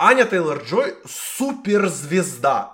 Аня Тейлор-Джой суперзвезда.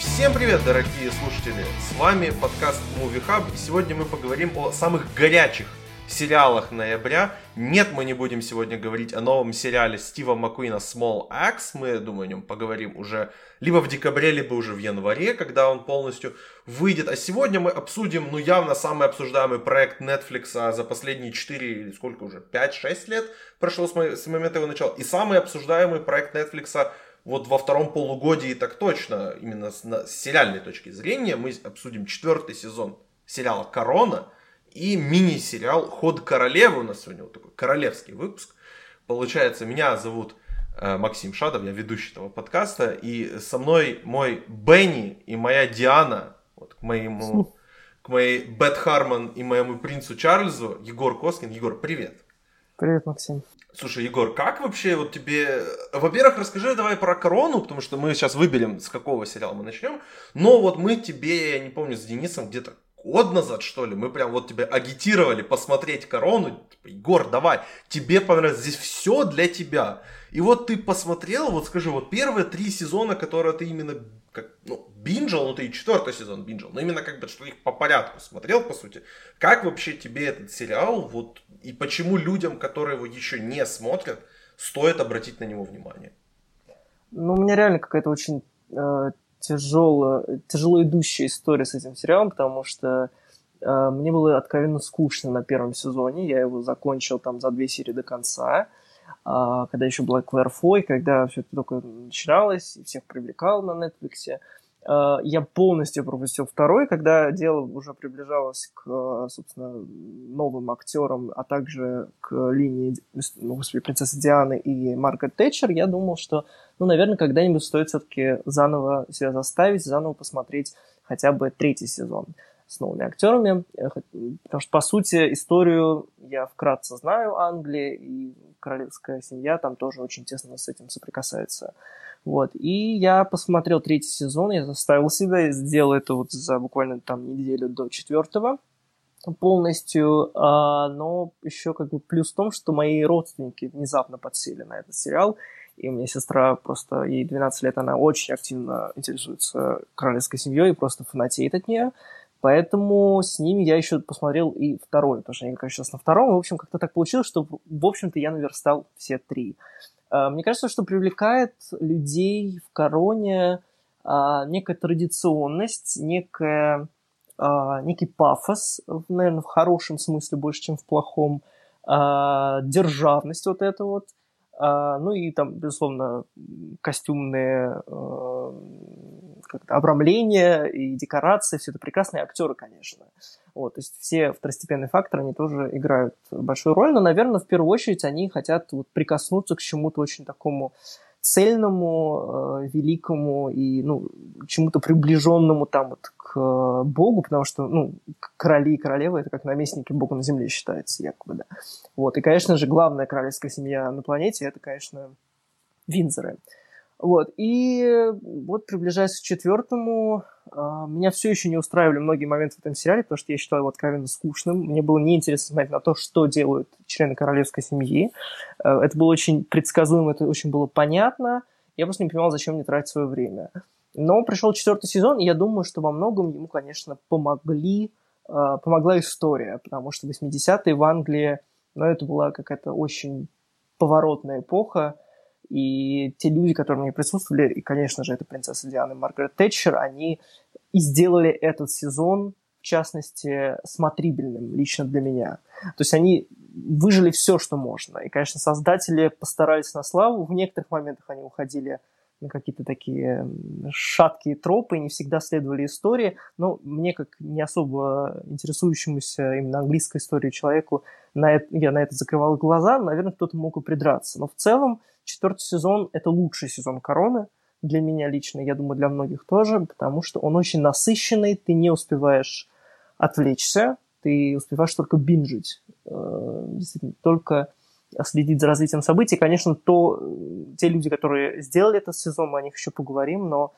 Всем привет, дорогие слушатели! С вами подкаст Movie Hub, и сегодня мы поговорим о самых горячих сериалах ноября. Нет, мы не будем сегодня говорить о новом сериале Стива Маккуина Small Axe. Мы, думаю, о нем поговорим уже либо в декабре, либо уже в январе, когда он полностью выйдет. А сегодня мы обсудим, ну, явно самый обсуждаемый проект Netflix за последние 4 или сколько уже, 5-6 лет прошло с момента его начала. И самый обсуждаемый проект Netflix вот во втором полугодии так точно, именно с, с сериальной точки зрения, мы обсудим четвертый сезон сериала «Корона», и мини-сериал «Ход королевы». У нас сегодня вот такой королевский выпуск. Получается, меня зовут э, Максим Шадов, я ведущий этого подкаста, и со мной мой Бенни и моя Диана, вот к моему, к моей Бет Харман и моему принцу Чарльзу, Егор Коскин. Егор, привет. Привет, Максим. Слушай, Егор, как вообще вот тебе... Во-первых, расскажи давай про корону, потому что мы сейчас выберем, с какого сериала мы начнем. Но вот мы тебе, я не помню, с Денисом где-то год назад, что ли, мы прям вот тебя агитировали посмотреть корону. Типа, Егор, давай, тебе понравилось, здесь все для тебя. И вот ты посмотрел, вот скажи, вот первые три сезона, которые ты именно как, ну, бинжил, ну ты и четвертый сезон бинжил, но именно как бы, что их по порядку смотрел, по сути. Как вообще тебе этот сериал, вот, и почему людям, которые его еще не смотрят, стоит обратить на него внимание? Ну, у меня реально какая-то очень э, тяжело, тяжело идущая история с этим сериалом, потому что э, мне было откровенно скучно на первом сезоне. Я его закончил там за две серии до конца, э, когда еще была Клэр Фой, когда все это только начиналось, и всех привлекал на Netflix. Э, я полностью пропустил второй, когда дело уже приближалось к, собственно, новым актерам, а также к линии, ну, господи, принцессы Дианы и Маргарет Тэтчер. Я думал, что ну, наверное, когда-нибудь стоит все-таки заново себя заставить, заново посмотреть хотя бы третий сезон с новыми актерами, э, потому что, по сути, историю я вкратце знаю Англии, и королевская семья там тоже очень тесно с этим соприкасается. Вот. И я посмотрел третий сезон, я заставил себя, сделал это вот за буквально там неделю до четвертого полностью, а, но еще как бы плюс в том, что мои родственники внезапно подсели на этот сериал, и у меня сестра просто, ей 12 лет, она очень активно интересуется королевской семьей и просто фанатеет от нее. Поэтому с ними я еще посмотрел и второй, потому что они как сейчас на втором. В общем, как-то так получилось, что, в общем-то, я наверстал все три. А, мне кажется, что привлекает людей в короне а, некая традиционность, некая, а, некий пафос, наверное, в хорошем смысле больше, чем в плохом, державность вот эта вот – ну и там, безусловно, костюмные э, обрамления и декорации, все это прекрасные актеры, конечно. Вот, то есть все второстепенные факторы, они тоже играют большую роль, но, наверное, в первую очередь они хотят вот прикоснуться к чему-то очень такому цельному, э, великому и ну, чему-то приближенному там вот к э, Богу, потому что ну, короли и королевы это как наместники Бога на земле считается, якобы, да. Вот. И, конечно же, главная королевская семья на планете это, конечно, Винзоры. Вот. И вот приближаясь к четвертому, а, меня все еще не устраивали многие моменты в этом сериале, потому что я считал его откровенно скучным. Мне было неинтересно смотреть на то, что делают члены королевской семьи. А, это было очень предсказуемо, это очень было понятно. Я просто не понимал, зачем мне тратить свое время. Но пришел четвертый сезон, и я думаю, что во многом ему, конечно, помогли, а, помогла история, потому что 80-е в Англии, ну, это была какая-то очень поворотная эпоха, и те люди, которые мне присутствовали, и, конечно же, это принцесса Диана и Маргарет Тэтчер, они и сделали этот сезон, в частности, смотрибельным лично для меня. То есть они выжили все, что можно. И, конечно, создатели постарались на славу. В некоторых моментах они уходили на какие-то такие шаткие тропы, не всегда следовали истории, но мне, как не особо интересующемуся именно английской историей человеку, на это, я на это закрывал глаза, наверное, кто-то мог и придраться. Но в целом четвертый сезон – это лучший сезон «Короны», для меня лично, я думаю, для многих тоже, потому что он очень насыщенный, ты не успеваешь отвлечься, ты успеваешь только бинжить, э, только следить за развитием событий. Конечно, то, те люди, которые сделали этот сезон, мы о них еще поговорим, но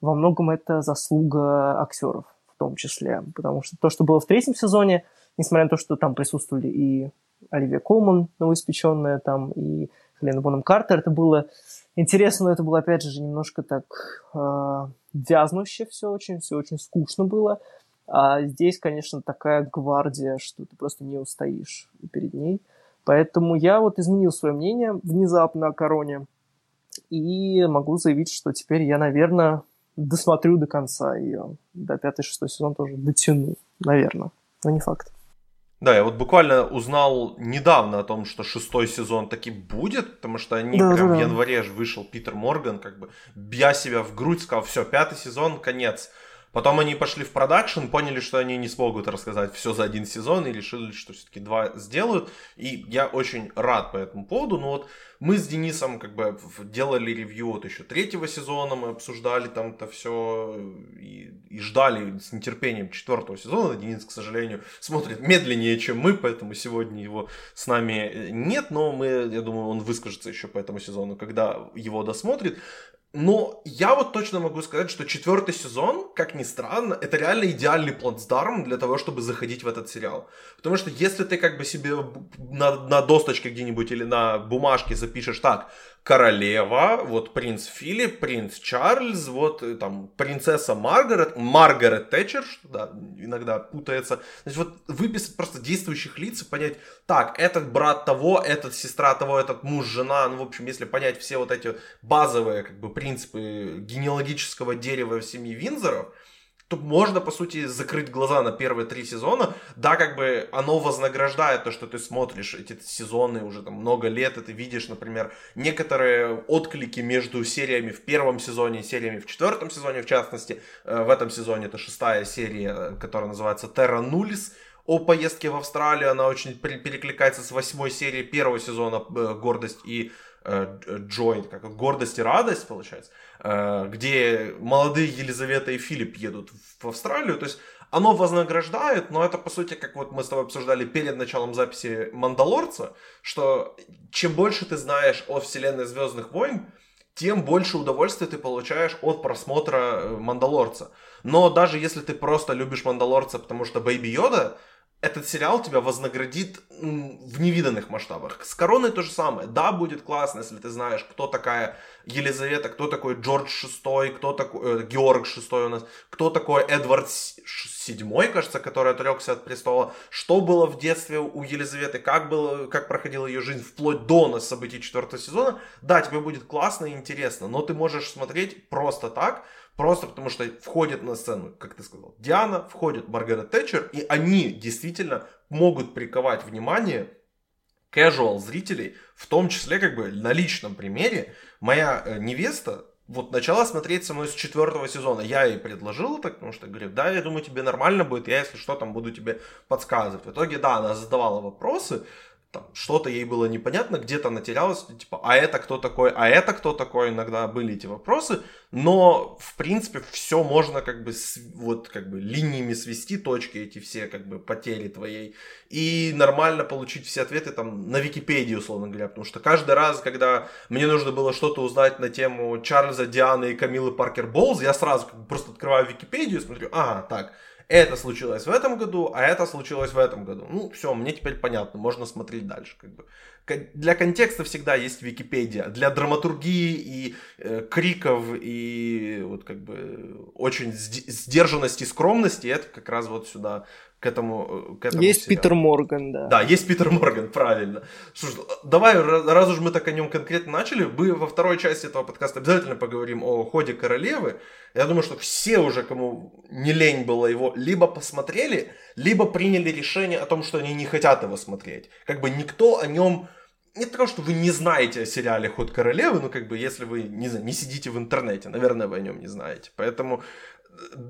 во многом это заслуга актеров в том числе. Потому что то, что было в третьем сезоне, несмотря на то, что там присутствовали и Оливия Колман, новоиспеченная, там, и Хелена Боном Картер, это было интересно, но это было, опять же, немножко так э, вязнуще все очень, все очень скучно было. А здесь, конечно, такая гвардия, что ты просто не устоишь перед ней. Поэтому я вот изменил свое мнение внезапно о Короне. И могу заявить, что теперь я, наверное, досмотрю до конца ее. До пятый-шестой сезон тоже дотяну, наверное. Но не факт. Да, я вот буквально узнал недавно о том, что шестой сезон таки будет, потому что они Да, прям да, в январе же вышел Питер Морган, как бы бья себя в грудь, сказал, все, пятый сезон, конец. Потом они пошли в продакшн, поняли, что они не смогут рассказать все за один сезон и решили, что все-таки два сделают. И я очень рад по этому поводу. Но вот мы с Денисом как бы делали ревью вот еще третьего сезона, мы обсуждали там это все и, и ждали с нетерпением четвертого сезона. Денис, к сожалению, смотрит медленнее, чем мы, поэтому сегодня его с нами нет, но мы, я думаю, он выскажется еще по этому сезону, когда его досмотрит. Но я вот точно могу сказать, что четвертый сезон, как ни странно, это реально идеальный плацдарм для того, чтобы заходить в этот сериал. Потому что если ты как бы себе на, на досточке где-нибудь или на бумажке запишешь так, королева, вот принц Филипп, принц Чарльз, вот э, там принцесса Маргарет, Маргарет Тэтчер, что да, иногда путается. Значит, вот выписать просто действующих лиц и понять, так, этот брат того, этот сестра того, этот муж, жена, ну, в общем, если понять все вот эти базовые, как бы, принципы генеалогического дерева в семье Винзоров, то можно, по сути, закрыть глаза на первые три сезона. Да, как бы оно вознаграждает то, что ты смотришь эти сезоны уже там много лет, и ты видишь, например, некоторые отклики между сериями в первом сезоне и сериями в четвертом сезоне, в частности. Э, В этом сезоне это шестая серия, которая называется Terra Nullis, о поездке в Австралию. Она очень пере- перекликается с восьмой серии первого сезона э, «Гордость и э, Джой», как «Гордость и радость», получается, э, где молодые Елизавета и Филипп едут в Австралию. То есть оно вознаграждает, но это, по сути, как вот мы с тобой обсуждали перед началом записи «Мандалорца», что чем больше ты знаешь о вселенной «Звездных войн», тем больше удовольствия ты получаешь от просмотра э, «Мандалорца». Но даже если ты просто любишь «Мандалорца», потому что Бэйби Йода, этот сериал тебя вознаградит в невиданных масштабах. С Короной то же самое. Да, будет классно, если ты знаешь, кто такая Елизавета, кто такой Джордж VI, кто такой э, Георг VI у нас, кто такой Эдвард VII, кажется, который отрекся от престола, что было в детстве у Елизаветы, как, было, как проходила ее жизнь вплоть до нас событий четвертого сезона. Да, тебе будет классно и интересно, но ты можешь смотреть просто так, Просто потому что входит на сцену, как ты сказал, Диана, входит Маргарет Тэтчер, и они действительно могут приковать внимание casual зрителей, в том числе как бы на личном примере. Моя э, невеста вот начала смотреть со мной с четвертого сезона. Я ей предложил так, потому что говорю, да, я думаю, тебе нормально будет, я, если что, там буду тебе подсказывать. В итоге, да, она задавала вопросы, там, что-то ей было непонятно, где-то она терялась, типа, а это кто такой, а это кто такой, иногда были эти вопросы, но, в принципе, все можно как бы, с, вот, как бы, линиями свести, точки эти все, как бы, потери твоей, и нормально получить все ответы, там, на Википедии, условно говоря, потому что каждый раз, когда мне нужно было что-то узнать на тему Чарльза, Дианы и Камилы Паркер Боулз, я сразу как бы, просто открываю Википедию и смотрю, ага, так, это случилось в этом году, а это случилось в этом году. Ну, все, мне теперь понятно, можно смотреть дальше. Как бы. Для контекста всегда есть Википедия. Для драматургии и э, криков и вот как бы очень сдержанности скромности это как раз вот сюда к этому, к этому Есть сериалу. Питер Морган, да. Да, есть Питер Морган, правильно. Слушай, давай, раз уж мы так о нем конкретно начали, мы во второй части этого подкаста обязательно поговорим о ходе королевы. Я думаю, что все уже, кому не лень было его, либо посмотрели, либо приняли решение о том, что они не хотят его смотреть. Как бы никто о нем... Нет такого, что вы не знаете о сериале «Ход королевы», ну, как бы, если вы не, знаю, не сидите в интернете, наверное, вы о нем не знаете. Поэтому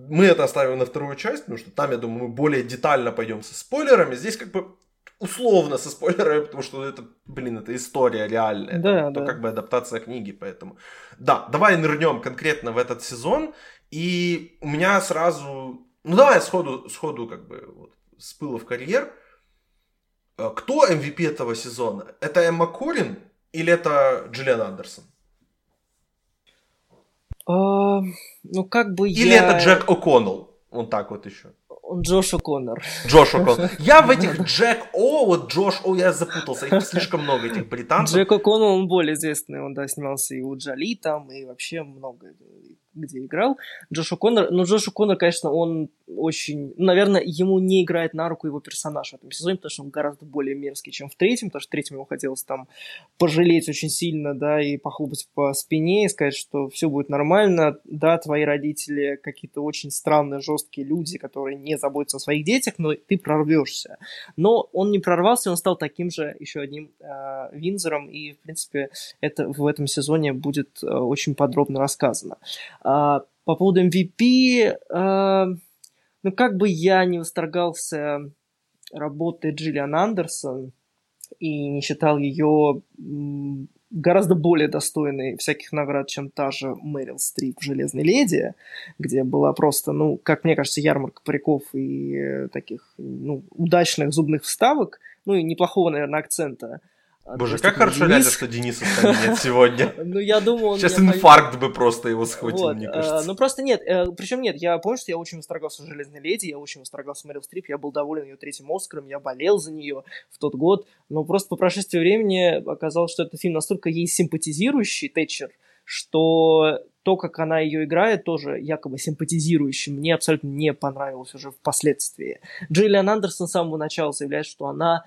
мы это оставим на вторую часть, потому что там, я думаю, мы более детально пойдем со спойлерами. Здесь как бы условно со спойлерами, потому что это, блин, это история реальная. Да, это, да. то как бы адаптация книги, поэтому. Да, давай нырнем конкретно в этот сезон. И у меня сразу... Ну, давай сходу, сходу как бы вот, с пыла в карьер. Э, кто MVP этого сезона? Это Эмма Корин или это Джиллиан Андерсон? А, ну, как бы Или я... это Джек О'Коннелл? Вот так вот еще. Он Джош О'Коннор. Джош О'Коннор. Я в этих Джек О, вот Джош О, я запутался. Их слишком много, этих британцев. Джек О'Коннор, он более известный. Он, да, снимался и у Джоли там, и вообще много где играл. Джош О'Коннор, ну, Джош О'Коннор, конечно, он очень... Наверное, ему не играет на руку его персонаж в этом сезоне, потому что он гораздо более мерзкий, чем в третьем, потому что в третьем ему хотелось там пожалеть очень сильно, да, и похлопать по спине и сказать, что все будет нормально, да, твои родители какие-то очень странные, жесткие люди, которые не заботятся о своих детях, но ты прорвешься. Но он не прорвался, он стал таким же еще одним э, Винзором, и, в принципе, это в этом сезоне будет э, очень подробно рассказано. Э, по поводу MVP, э, ну, как бы я не восторгался работой Джиллиан Андерсон и не считал ее гораздо более достойной всяких наград, чем та же Мэрил Стрип в «Железной леди», где была просто, ну, как мне кажется, ярмарка париков и э, таких, ну, удачных зубных вставок, ну, и неплохого, наверное, акцента – Боже, как хорошо Денис... что Дениса с нами нет сегодня. Ну, я думаю, он... Сейчас инфаркт бы просто его схватил, мне э, кажется. Ну, просто нет. Э, Причем нет, я помню, что я очень восторгался «Железной леди», я очень восторгался Мэрил Стрип, я был доволен ее третьим Оскаром, я болел за нее в тот год. Но просто по прошествии времени оказалось, что этот фильм настолько ей симпатизирующий, Тэтчер, что то, как она ее играет, тоже якобы симпатизирующий, мне абсолютно не понравилось уже впоследствии. Джиллиан Андерсон с самого начала заявляет, что она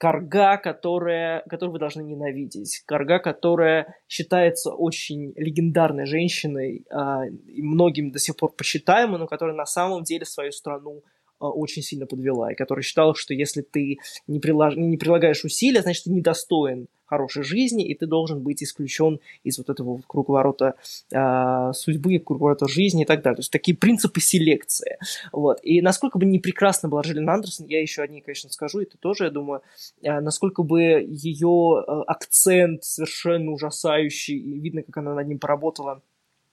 Карга, которая, которую вы должны ненавидеть. Карга, которая считается очень легендарной женщиной, э, и многим до сих пор почитаемой, но которая на самом деле свою страну э, очень сильно подвела, и которая считала, что если ты не, прилаж... не прилагаешь усилия, значит, ты недостоин хорошей жизни, и ты должен быть исключен из вот этого круговорота э, судьбы, круговорота жизни и так далее. То есть такие принципы селекции. Вот. И насколько бы не прекрасно была Джиллин Андерсон, я еще одни, конечно, скажу, и ты тоже, я думаю, э, насколько бы ее э, акцент совершенно ужасающий, и видно, как она над ним поработала,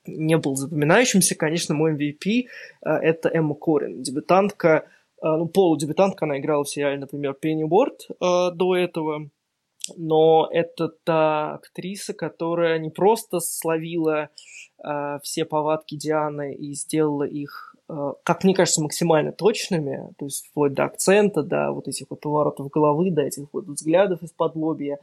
не был запоминающимся, конечно, мой MVP э, это Эмма Корин, дебютантка, э, ну, полудебютантка, она играла в сериале, например, Пенни Уорд э, до этого, но это та актриса, которая не просто словила э, все повадки Дианы и сделала их, э, как мне кажется, максимально точными, то есть вплоть до акцента, до вот этих вот поворотов головы, до этих вот взглядов из-под лобья, э,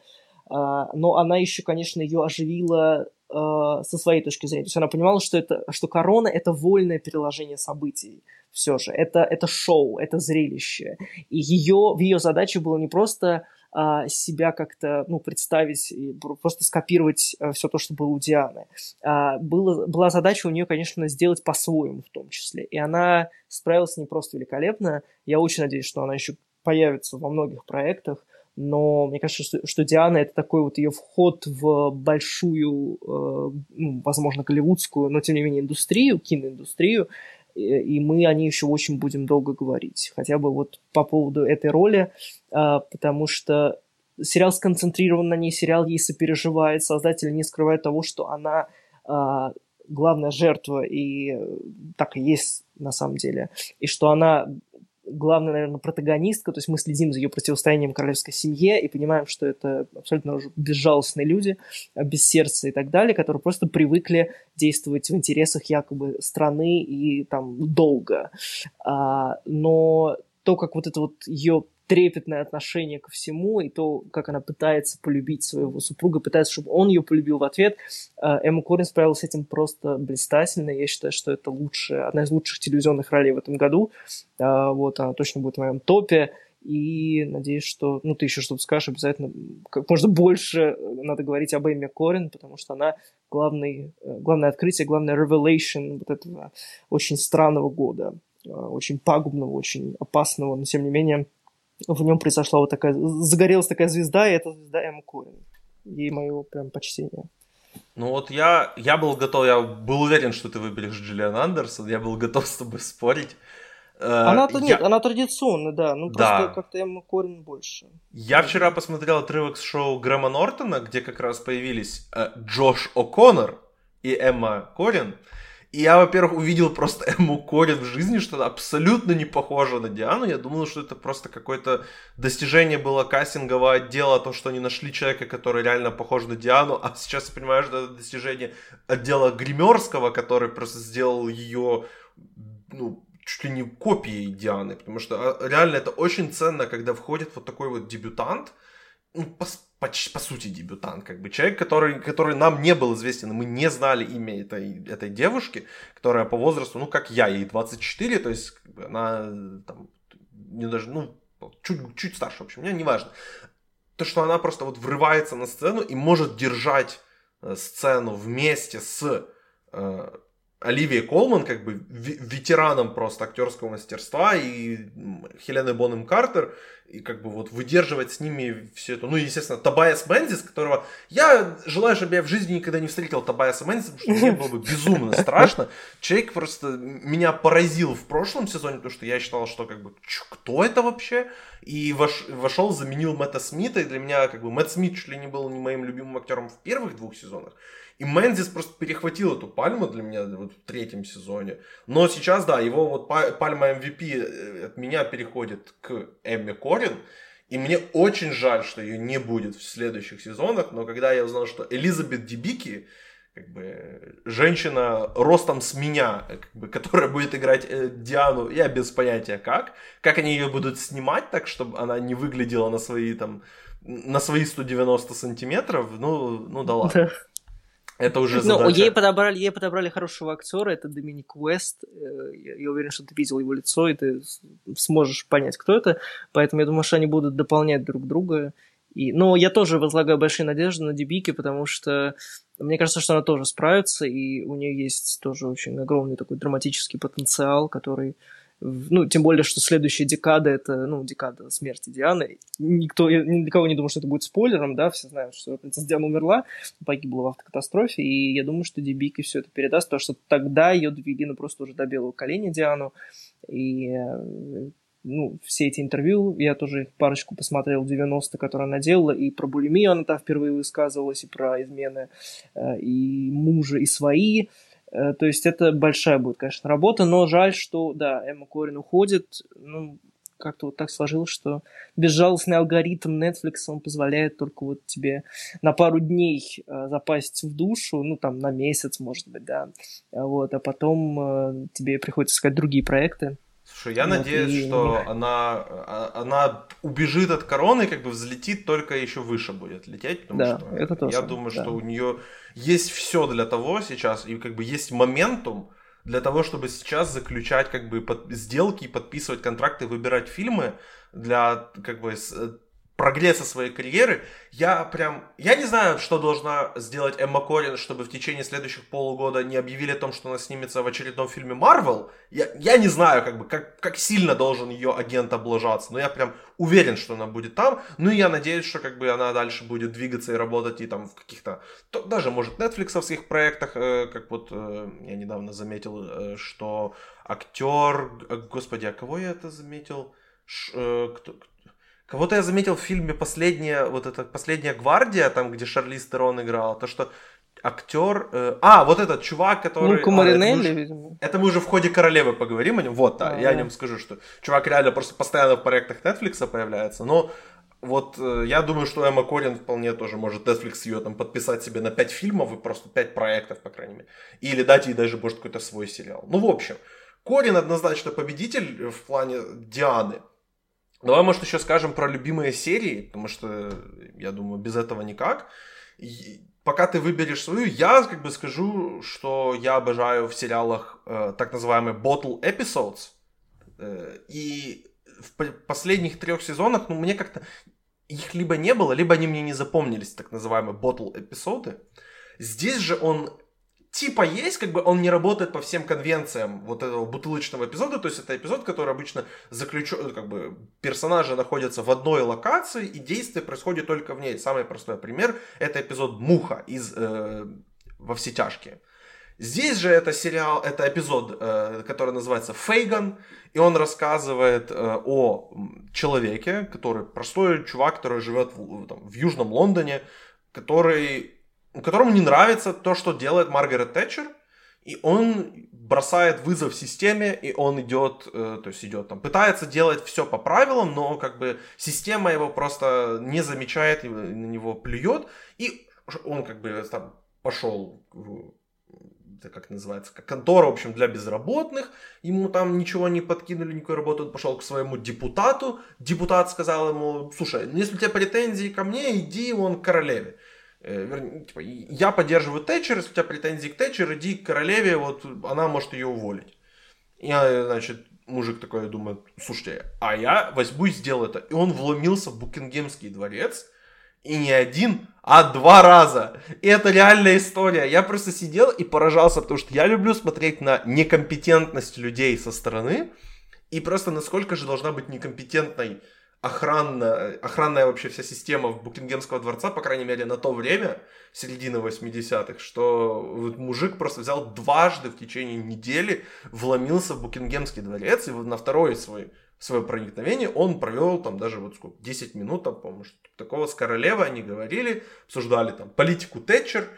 но она еще, конечно, ее оживила э, со своей точки зрения. То есть она понимала, что, это, что корона — это вольное переложение событий все же. Это, это шоу, это зрелище. И ее, в ее задаче было не просто а, себя как-то ну, представить и просто скопировать а, все то, что было у Дианы. А, было, была задача у нее, конечно, сделать по-своему в том числе. И она справилась не просто великолепно. Я очень надеюсь, что она еще появится во многих проектах. Но мне кажется, что, что Диана это такой вот ее вход в большую, э, ну, возможно, голливудскую, но тем не менее индустрию, киноиндустрию, и мы о ней еще очень будем долго говорить. Хотя бы вот по поводу этой роли, потому что сериал сконцентрирован на ней, сериал ей сопереживает, создатели не скрывают того, что она а, главная жертва, и так и есть на самом деле, и что она главная, наверное, протагонистка, то есть мы следим за ее противостоянием королевской семье и понимаем, что это абсолютно безжалостные люди, а, без сердца и так далее, которые просто привыкли действовать в интересах якобы страны и там долго. А, но то, как вот это вот ее трепетное отношение ко всему, и то, как она пытается полюбить своего супруга, пытается, чтобы он ее полюбил в ответ. Э, Эмма Корин справилась с этим просто блистательно. Я считаю, что это лучшая, одна из лучших телевизионных ролей в этом году. Э, вот, она точно будет в моем топе. И надеюсь, что... Ну, ты еще что-то скажешь обязательно. Как можно больше надо говорить об Эмме Корин, потому что она главный, э, главное открытие, главное revelation вот этого очень странного года. Очень пагубного, очень опасного, но тем не менее в нем произошла вот такая, загорелась такая звезда, и это звезда Эм Корин. И моего прям почтения. Ну вот я, я был готов, я был уверен, что ты выберешь Джиллиан Андерсон, я был готов с тобой спорить. Э, она-то я... нет, она традиционная, да, ну да. просто как-то Эмма Корин больше. Я вчера посмотрел отрывок с шоу Грэма Нортона, где как раз появились э, Джош О'Коннор и Эмма Корин, я, во-первых, увидел просто Эмму Корин в жизни, что абсолютно не похожа на Диану. Я думал, что это просто какое-то достижение было кастингового отдела, то, что они нашли человека, который реально похож на Диану. А сейчас я понимаю, что это достижение отдела гримерского, который просто сделал ее, ну, чуть ли не копией Дианы. Потому что а, реально это очень ценно, когда входит вот такой вот дебютант, ну, по, по сути, дебютант, как бы человек, который, который нам не был известен, мы не знали имя этой, этой девушки, которая по возрасту, ну, как я, ей 24, то есть как бы, она там, не даже, ну, чуть, чуть старше, в общем, мне не важно. То, что она просто вот врывается на сцену и может держать э, сцену вместе с э, Оливия Колман, как бы ветераном просто актерского мастерства, и Хелены Бонем Картер, и как бы вот выдерживать с ними все это. Ну, естественно, Табайас Мендис, которого я желаю, чтобы я в жизни никогда не встретил Табайаса Мендиса, потому что мне было бы безумно страшно. Человек просто меня поразил в прошлом сезоне, потому что я считал, что как бы, кто это вообще? И вош, вошел, заменил Мэтта Смита, и для меня как бы Мэтт Смит чуть ли не был не моим любимым актером в первых двух сезонах. И Мэнзис просто перехватил эту пальму для меня вот в третьем сезоне. Но сейчас, да, его вот пальма MVP э, от меня переходит к Эмми Корин. И мне очень жаль, что ее не будет в следующих сезонах. Но когда я узнал, что Элизабет Дебики, как бы женщина ростом с меня, как бы, которая будет играть э, Диану, я без понятия как. Как они ее будут снимать так, чтобы она не выглядела на свои там на свои 190 сантиметров, ну, ну да ладно. Это уже задача. Ну, ей подобрали, ей подобрали хорошего актера, это Доминик Уэст. Э, я уверен, что ты видел его лицо, и ты сможешь понять, кто это. Поэтому я думаю, что они будут дополнять друг друга. И, но я тоже возлагаю большие надежды на Дебики, потому что мне кажется, что она тоже справится, и у нее есть тоже очень огромный такой драматический потенциал, который ну, тем более, что следующая декада это, ну, декада смерти Дианы. Никто, я ни для кого не думаю, что это будет спойлером, да, все знают, что принцесса Диана умерла, погибла в автокатастрофе, и я думаю, что Дебики все это передаст, потому что тогда ее довели, ну, просто уже до белого коленя Диану, и ну, все эти интервью, я тоже парочку посмотрел в 90-е, которые она делала, и про булимию она там впервые высказывалась, и про измены, э, и мужа, и свои, Э, то есть это большая будет, конечно, работа, но жаль, что, да, Эмма Корин уходит. Ну, как-то вот так сложилось, что безжалостный алгоритм Netflix, он позволяет только вот тебе на пару дней э, запасть в душу, ну, там, на месяц, может быть, да, вот, а потом э, тебе приходится искать другие проекты. Слушай, я вот надеюсь, и... что она, а, она убежит от короны, как бы взлетит, только еще выше будет лететь, потому да, что это тоже, я думаю, да. что у нее есть все для того сейчас, и как бы есть моментум для того, чтобы сейчас заключать как бы под, сделки, подписывать контракты, выбирать фильмы для как бы прогресса своей карьеры, я прям, я не знаю, что должна сделать Эмма Корин, чтобы в течение следующих полугода не объявили о том, что она снимется в очередном фильме Марвел. Я, я не знаю, как бы, как, как сильно должен ее агент облажаться, но я прям уверен, что она будет там. Ну и я надеюсь, что как бы она дальше будет двигаться и работать и там в каких-то, то, даже может нетфликсовских проектах, э, как вот э, я недавно заметил, э, что актер, э, господи, а кого я это заметил? Ш, э, кто, Кого-то я заметил в фильме «Последняя, вот эта «Последняя гвардия», там, где Шарли Стерон играл, то, что актер... Э, а, вот этот чувак, который... Ну, а, это, мы, это мы уже в ходе «Королевы» поговорим о нем. Вот, да, а, я о нем скажу, что чувак реально просто постоянно в проектах Netflix появляется, но вот э, я думаю, что Эмма Корин вполне тоже может Netflix ее там подписать себе на 5 фильмов и просто 5 проектов, по крайней мере. Или дать ей даже, может, какой-то свой сериал. Ну, в общем, Корин однозначно победитель в плане Дианы. Давай, может, еще скажем про любимые серии, потому что, я думаю, без этого никак. И пока ты выберешь свою, я как бы скажу, что я обожаю в сериалах э, так называемые bottle episodes. Э, и в последних трех сезонах, ну, мне как-то их либо не было, либо они мне не запомнились, так называемые bottle эпизоды. Здесь же он типа есть, как бы он не работает по всем конвенциям вот этого бутылочного эпизода, то есть это эпизод, который обычно заключен, как бы персонажи находятся в одной локации и действие происходит только в ней. Самый простой пример это эпизод Муха из э, во все тяжкие. Здесь же это сериал, это эпизод, э, который называется Фейган, и он рассказывает э, о человеке, который простой чувак, который живет в, там, в Южном Лондоне, который которому не нравится то, что делает Маргарет Тэтчер, и он бросает вызов системе, и он идет, э, то есть идет там, пытается делать все по правилам, но как бы система его просто не замечает, на него плюет, и он как бы там пошел это как называется, как контора, в общем, для безработных, ему там ничего не подкинули, никакой работы, он пошел к своему депутату, депутат сказал ему, слушай, ну если у тебя претензии ко мне, иди вон к королеве. Э, типа, я поддерживаю Тэтчер, если у тебя претензии к Тэтчер, иди к королеве, вот она может ее уволить. Я, значит, мужик такой думает, слушайте, а я возьму и сделаю это. И он вломился в Букингемский дворец, и не один, а два раза. И это реальная история. Я просто сидел и поражался, потому что я люблю смотреть на некомпетентность людей со стороны, и просто насколько же должна быть некомпетентной охранная, охранная вообще вся система в Букингемского дворца, по крайней мере, на то время, середины 80-х, что вот мужик просто взял дважды в течение недели, вломился в Букингемский дворец, и вот на второй свой свое проникновение, он провел там даже вот сколько, 10 минут, там, по-моему, такого с королевой они говорили, обсуждали там политику Тэтчер.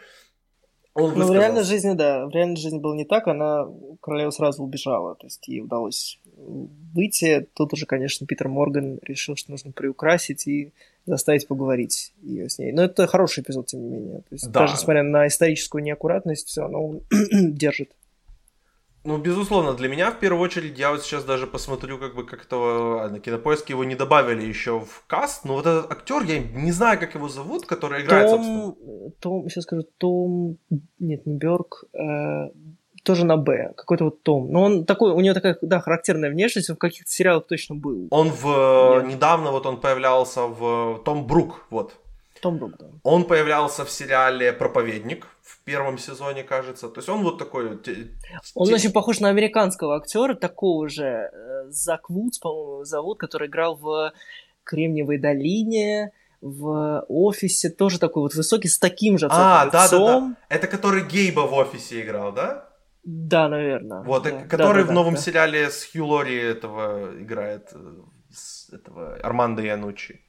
Он ну, в реальной жизни, да, в реальной жизни было не так, она, королева сразу убежала, то есть ей удалось выйти. Тут уже, конечно, Питер Морган решил, что нужно приукрасить и заставить поговорить ее с ней. Но это хороший эпизод, тем не менее. То есть, да. даже несмотря на историческую неаккуратность, все равно он держит. Ну, безусловно, для меня в первую очередь, я вот сейчас даже посмотрю, как бы как этого а, на кинопоиске его не добавили еще в каст, но вот этот актер, я не знаю, как его зовут, который играет, Том, собственно. Том, сейчас скажу, Том, нет, не Берг, э, тоже на Б, какой-то вот Том. Но он такой, у него такая, да, характерная внешность, он в каких-то сериалах точно был. Он в, Нет. недавно вот он появлялся в Том Брук, вот. Том Брук, да. Он появлялся в сериале «Проповедник», в первом сезоне, кажется. То есть он вот такой... Он очень похож на американского актера, такого же. Э, Зак Вудс, по-моему, зовут, который играл в «Кремниевой долине», в офисе, тоже такой вот высокий, с таким же А, да, да, да. Это который Гейба в офисе играл, да? Да, наверное. Вот, да. который да, в новом да. сериале с Хью Лори этого играет, э, с этого Армандо Янучи.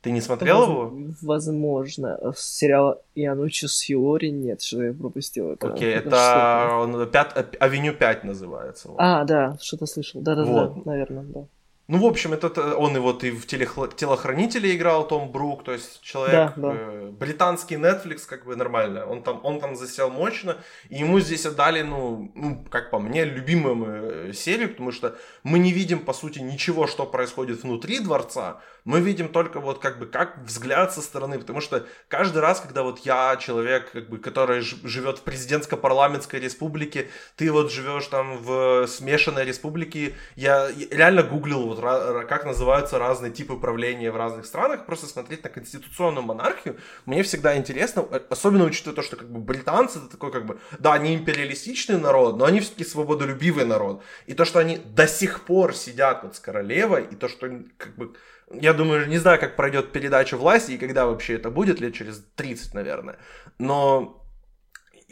Ты не смотрел Воз... его? Возможно. Сериал Янучи с Хиори нет, что я пропустил. Это, Окей, это, это он, пят, Авеню 5 называется. Вот. А, да, что-то слышал. Да-да-да, вот. наверное, да. Ну, в общем, этот, э, он и вот и в телохранителе играл Том Брук, то есть человек, да, да. Э, британский Netflix, как бы нормально, он там, он там засел мощно, и ему здесь отдали, ну, ну, как по мне, любимую э, серию, потому что мы не видим, по сути, ничего, что происходит внутри дворца, мы видим только вот как бы как взгляд со стороны, потому что каждый раз, когда вот я, человек, как бы, который живет в президентско-парламентской республике, ты вот живешь там в смешанной республике, я реально гуглил вот как называются разные типы правления в разных странах, просто смотреть на конституционную монархию, мне всегда интересно, э, особенно учитывая то, что как бы британцы это такой как бы, да, они империалистичный народ, но они все-таки свободолюбивый народ, и то, что они до сих пор сидят вот с королевой, и то, что как бы я думаю, не знаю, как пройдет передача власти и когда вообще это будет, лет через 30, наверное. Но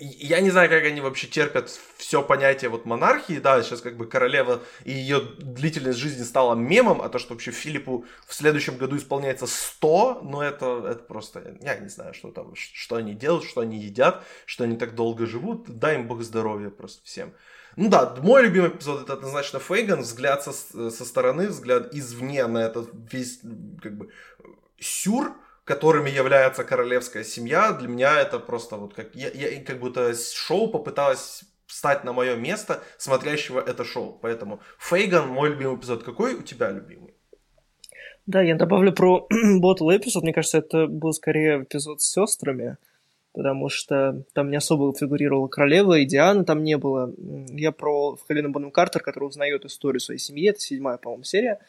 я не знаю, как они вообще терпят все понятие вот монархии, да, сейчас как бы королева и ее длительность жизни стала мемом, а то, что вообще Филиппу в следующем году исполняется 100, ну это, это просто, я не знаю, что там, что они делают, что они едят, что они так долго живут, дай им бог здоровья просто всем. Ну да, мой любимый эпизод это однозначно Фейган, взгляд со, со стороны, взгляд извне на этот весь, как бы, сюр, которыми является королевская семья, для меня это просто вот как, я, я как будто шоу попыталась встать на мое место, смотрящего это шоу. Поэтому Фейган, мой любимый эпизод. Какой у тебя любимый? Да, я добавлю про Ботл эпизод. Мне кажется, это был скорее эпизод с сестрами потому что там не особо фигурировала королева, и Диана там не было. Я про Хелену Бонем Картер, которая узнает историю своей семьи, это седьмая, по-моему, серия,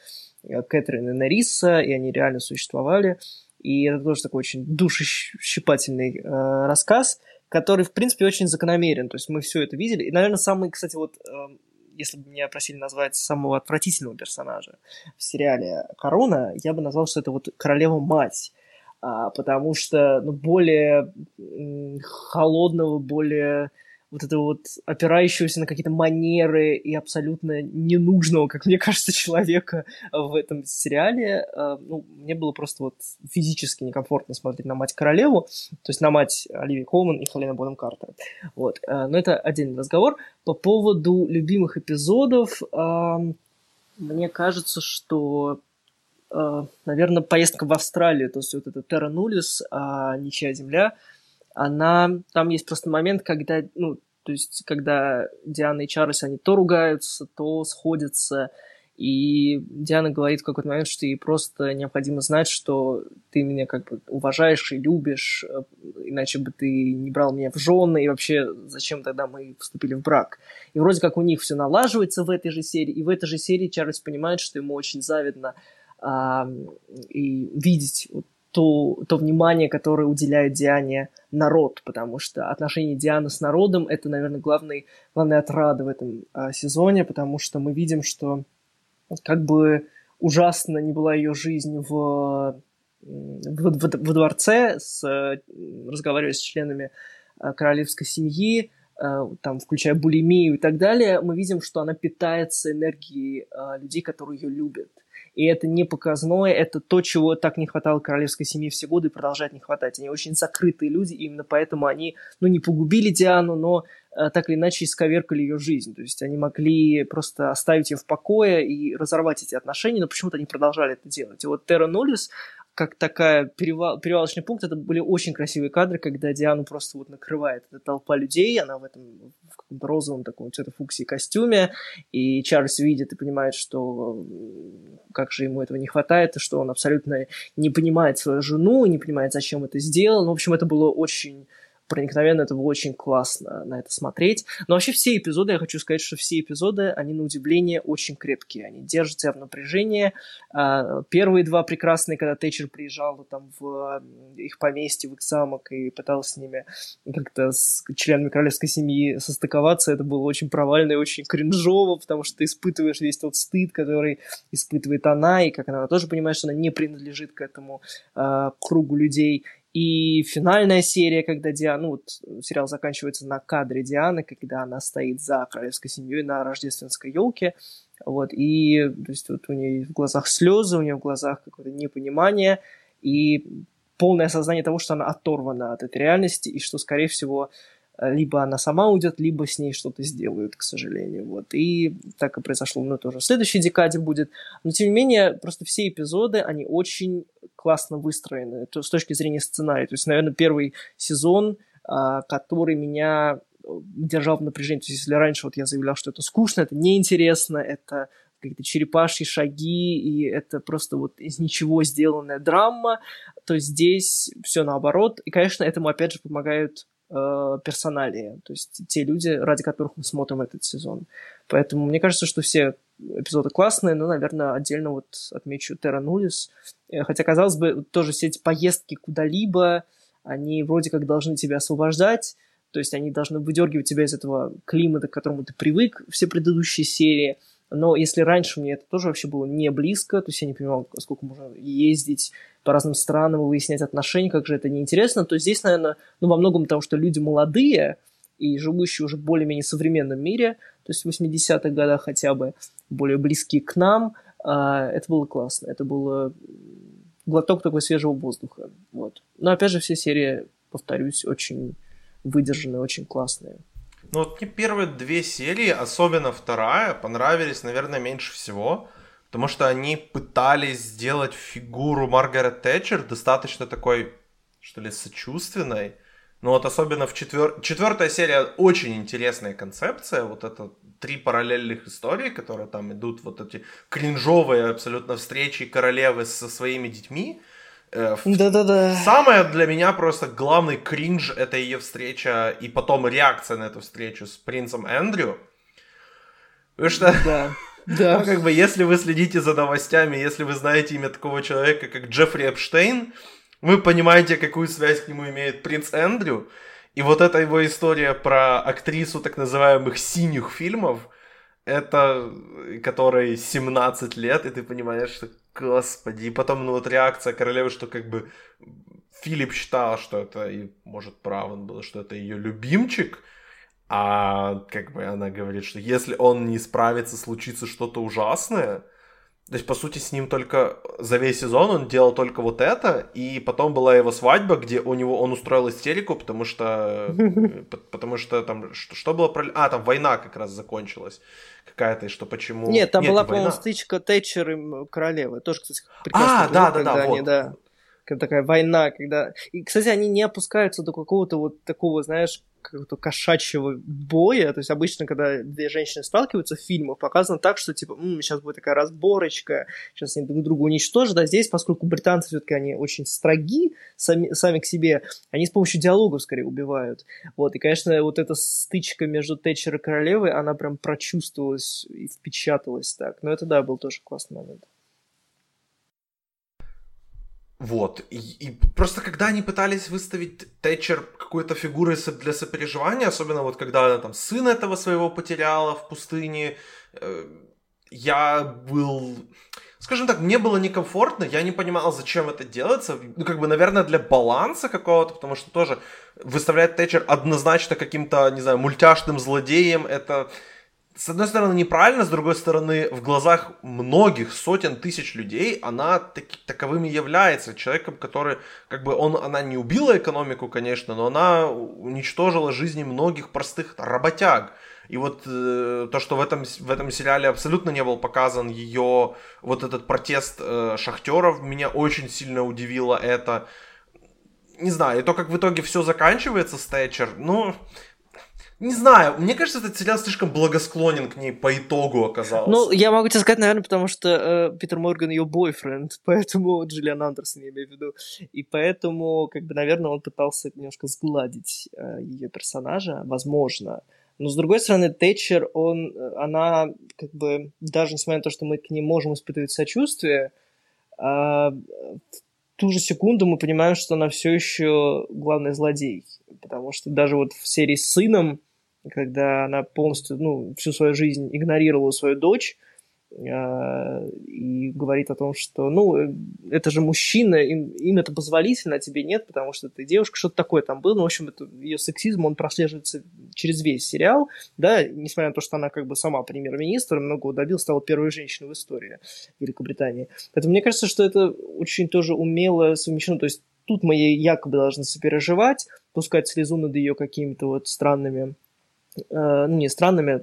э, Кэтрин и Нариса, и они реально существовали. И это тоже такой очень душещипательный э, рассказ, который, в принципе, очень закономерен. То есть мы все это видели. И, наверное, самый, кстати, вот, э, если бы меня просили назвать самого отвратительного персонажа в сериале «Корона», я бы назвал, что это вот королева-мать потому что ну, более холодного, более вот этого вот опирающегося на какие-то манеры и абсолютно ненужного, как мне кажется, человека в этом сериале, э, ну, мне было просто вот физически некомфортно смотреть на мать-королеву, то есть на мать Оливии Колман и Хелена Бонем Картер. Вот. Э, но это отдельный разговор. По поводу любимых эпизодов, мне кажется, что наверное, поездка в Австралию, то есть вот это Терра Нулис, а Ничья Земля – она... Там есть просто момент, когда, ну, то есть, когда Диана и Чарльз, они то ругаются, то сходятся, и Диана говорит в какой-то момент, что ей просто необходимо знать, что ты меня как бы уважаешь и любишь, э, иначе бы ты не брал меня в жены, и вообще зачем тогда мы вступили в брак. И вроде как у них все налаживается в этой же серии, и в этой же серии Чарльз понимает, что ему очень завидно и видеть то, то внимание, которое уделяет Диане народ, потому что отношения Дианы с народом – это, наверное, главный, главная отрада в этом а, сезоне, потому что мы видим, что как бы ужасно не была ее жизнь в, в, в, в дворце, с, разговаривая с членами а, королевской семьи, а, там, включая булимию и так далее, мы видим, что она питается энергией а, людей, которые ее любят и это не показное, это то, чего так не хватало королевской семье все годы и продолжает не хватать. Они очень закрытые люди, и именно поэтому они, ну, не погубили Диану, но э, так или иначе исковеркали ее жизнь. То есть они могли просто оставить ее в покое и разорвать эти отношения, но почему-то они продолжали это делать. И вот Терра Ноллис, как такая перевал, перевалочный пункт, это были очень красивые кадры, когда Диану просто вот накрывает эта толпа людей, она в этом в каком-то розовом таком цвета фуксии костюме, и Чарльз видит и понимает, что как же ему этого не хватает, и что он абсолютно не понимает свою жену, не понимает, зачем это сделал. Ну, в общем, это было очень проникновенно, это было очень классно на это смотреть. Но вообще все эпизоды, я хочу сказать, что все эпизоды, они на удивление очень крепкие, они держат тебя в напряжении. А, первые два прекрасные, когда Тэтчер приезжал там в их поместье, в их замок и пытался с ними как-то с членами королевской семьи состыковаться, это было очень провально и очень кринжово, потому что ты испытываешь весь тот стыд, который испытывает она, и как она тоже понимает, что она не принадлежит к этому э, кругу людей. И финальная серия, когда Диана, ну вот сериал заканчивается на кадре Дианы, когда она стоит за королевской семьей на рождественской елке, вот, и то есть вот у нее в глазах слезы, у нее в глазах какое-то непонимание, и полное осознание того, что она оторвана от этой реальности, и что, скорее всего, либо она сама уйдет, либо с ней что-то сделают, к сожалению. Вот. И так и произошло, ну, тоже в следующей декаде будет. Но, тем не менее, просто все эпизоды, они очень классно выстроены то, с точки зрения сценария. То есть, наверное, первый сезон, а, который меня э, держал в напряжении. То есть, если раньше вот я заявлял, что это скучно, это неинтересно, это какие-то черепашьи шаги, и это просто вот из ничего сделанная драма, то здесь все наоборот. И, конечно, этому опять же помогают э, персоналии, то есть те люди, ради которых мы смотрим этот сезон. Поэтому мне кажется, что все эпизоды классные, но, наверное, отдельно вот отмечу Терра Нулис. Э, хотя, казалось бы, тоже все эти поездки куда-либо, они вроде как должны тебя освобождать, то есть они должны выдергивать тебя из этого климата, к которому ты привык все предыдущие серии – но если раньше мне это тоже вообще было не близко, то есть я не понимал, сколько можно ездить по разным странам и выяснять отношения, как же это неинтересно, то здесь, наверное, ну, во многом потому, что люди молодые и живущие уже в более-менее современном мире, то есть в 80-х годах хотя бы, более близкие к нам, а, это было классно, это было глоток такой свежего воздуха, вот. Но опять же все серии, повторюсь, очень выдержанные, очень классные. Ну вот мне первые две серии, особенно вторая, понравились, наверное, меньше всего. Потому что они пытались сделать фигуру Маргарет Тэтчер достаточно такой, что ли, сочувственной. Ну вот особенно в четвер... четвертая серия очень интересная концепция. Вот это три параллельных истории, которые там идут, вот эти кринжовые абсолютно встречи королевы со своими детьми. Э, Да-да-да. Самое для меня просто главный кринж это ее встреча и потом реакция на эту встречу с принцем Эндрю. Потому что, да. Да. ну, как бы, если вы следите за новостями, если вы знаете имя такого человека, как Джеффри Эпштейн, вы понимаете, какую связь к нему имеет принц Эндрю. И вот эта его история про актрису так называемых синих фильмов, это которой 17 лет, и ты понимаешь, что Господи, и потом, ну вот реакция королевы, что как бы Филипп считал, что это, и может прав он был, что это ее любимчик, а как бы она говорит, что если он не справится, случится что-то ужасное. То есть, по сути, с ним только за весь сезон он делал только вот это, и потом была его свадьба, где у него он устроил истерику, потому что потому что там что, что было про а там война как раз закончилась какая-то, и что почему нет там Нет, была по-моему стычка Тэтчер и королевы, тоже кстати. А да да да вот. да такая война, когда... И, кстати, они не опускаются до какого-то вот такого, знаешь, какого-то кошачьего боя. То есть обычно, когда две женщины сталкиваются в фильмах, показано так, что типа, М, сейчас будет такая разборочка, сейчас они друг друга уничтожат. А здесь, поскольку британцы все-таки они очень строги сами, сами к себе, они с помощью диалогов скорее убивают. Вот, и, конечно, вот эта стычка между Тэтчер и королевой, она прям прочувствовалась и впечаталась так. Но это, да, был тоже классный момент. Вот. И, и просто когда они пытались выставить Тэтчер какой-то фигурой для сопереживания, особенно вот когда она там сына этого своего потеряла в пустыне, э, я был... Скажем так, мне было некомфортно, я не понимал, зачем это делается. Ну, как бы, наверное, для баланса какого-то, потому что тоже выставлять Тэтчер однозначно каким-то, не знаю, мультяшным злодеем, это с одной стороны, неправильно, с другой стороны, в глазах многих сотен тысяч людей она таки, таковыми является. Человеком, который, как бы, он, она не убила экономику, конечно, но она уничтожила жизни многих простых работяг. И вот э, то, что в этом, в этом сериале абсолютно не был показан ее, вот этот протест э, шахтеров, меня очень сильно удивило это. Не знаю, и то, как в итоге все заканчивается с Тэтчер, ну... Не знаю, мне кажется, этот сериал слишком благосклонен к ней по итогу оказался. Ну, я могу тебе сказать, наверное, потому что э, Питер Морган ее бойфренд, поэтому Джиллиан Андерсон, я имею в виду. И поэтому, как бы, наверное, он пытался немножко сгладить э, ее персонажа, возможно. Но, с другой стороны, Тэтчер, он, э, она, как бы, даже несмотря на то, что мы к ней можем испытывать сочувствие, э, в ту же секунду мы понимаем, что она все еще главный злодей. Потому что даже вот в серии с сыном когда она полностью, ну, всю свою жизнь игнорировала свою дочь, э, и говорит о том, что, ну, э, это же мужчина, им, им это позволительно, а тебе нет, потому что ты девушка, что-то такое там было. Ну, в общем, это, ее сексизм, он прослеживается через весь сериал, да, несмотря на то, что она как бы сама премьер-министр, много добилась, стала первой женщиной в истории Великобритании. Поэтому мне кажется, что это очень тоже умело совмещено, то есть тут мы ей якобы должны сопереживать, пускать слезу над ее какими-то вот странными ну, не странными,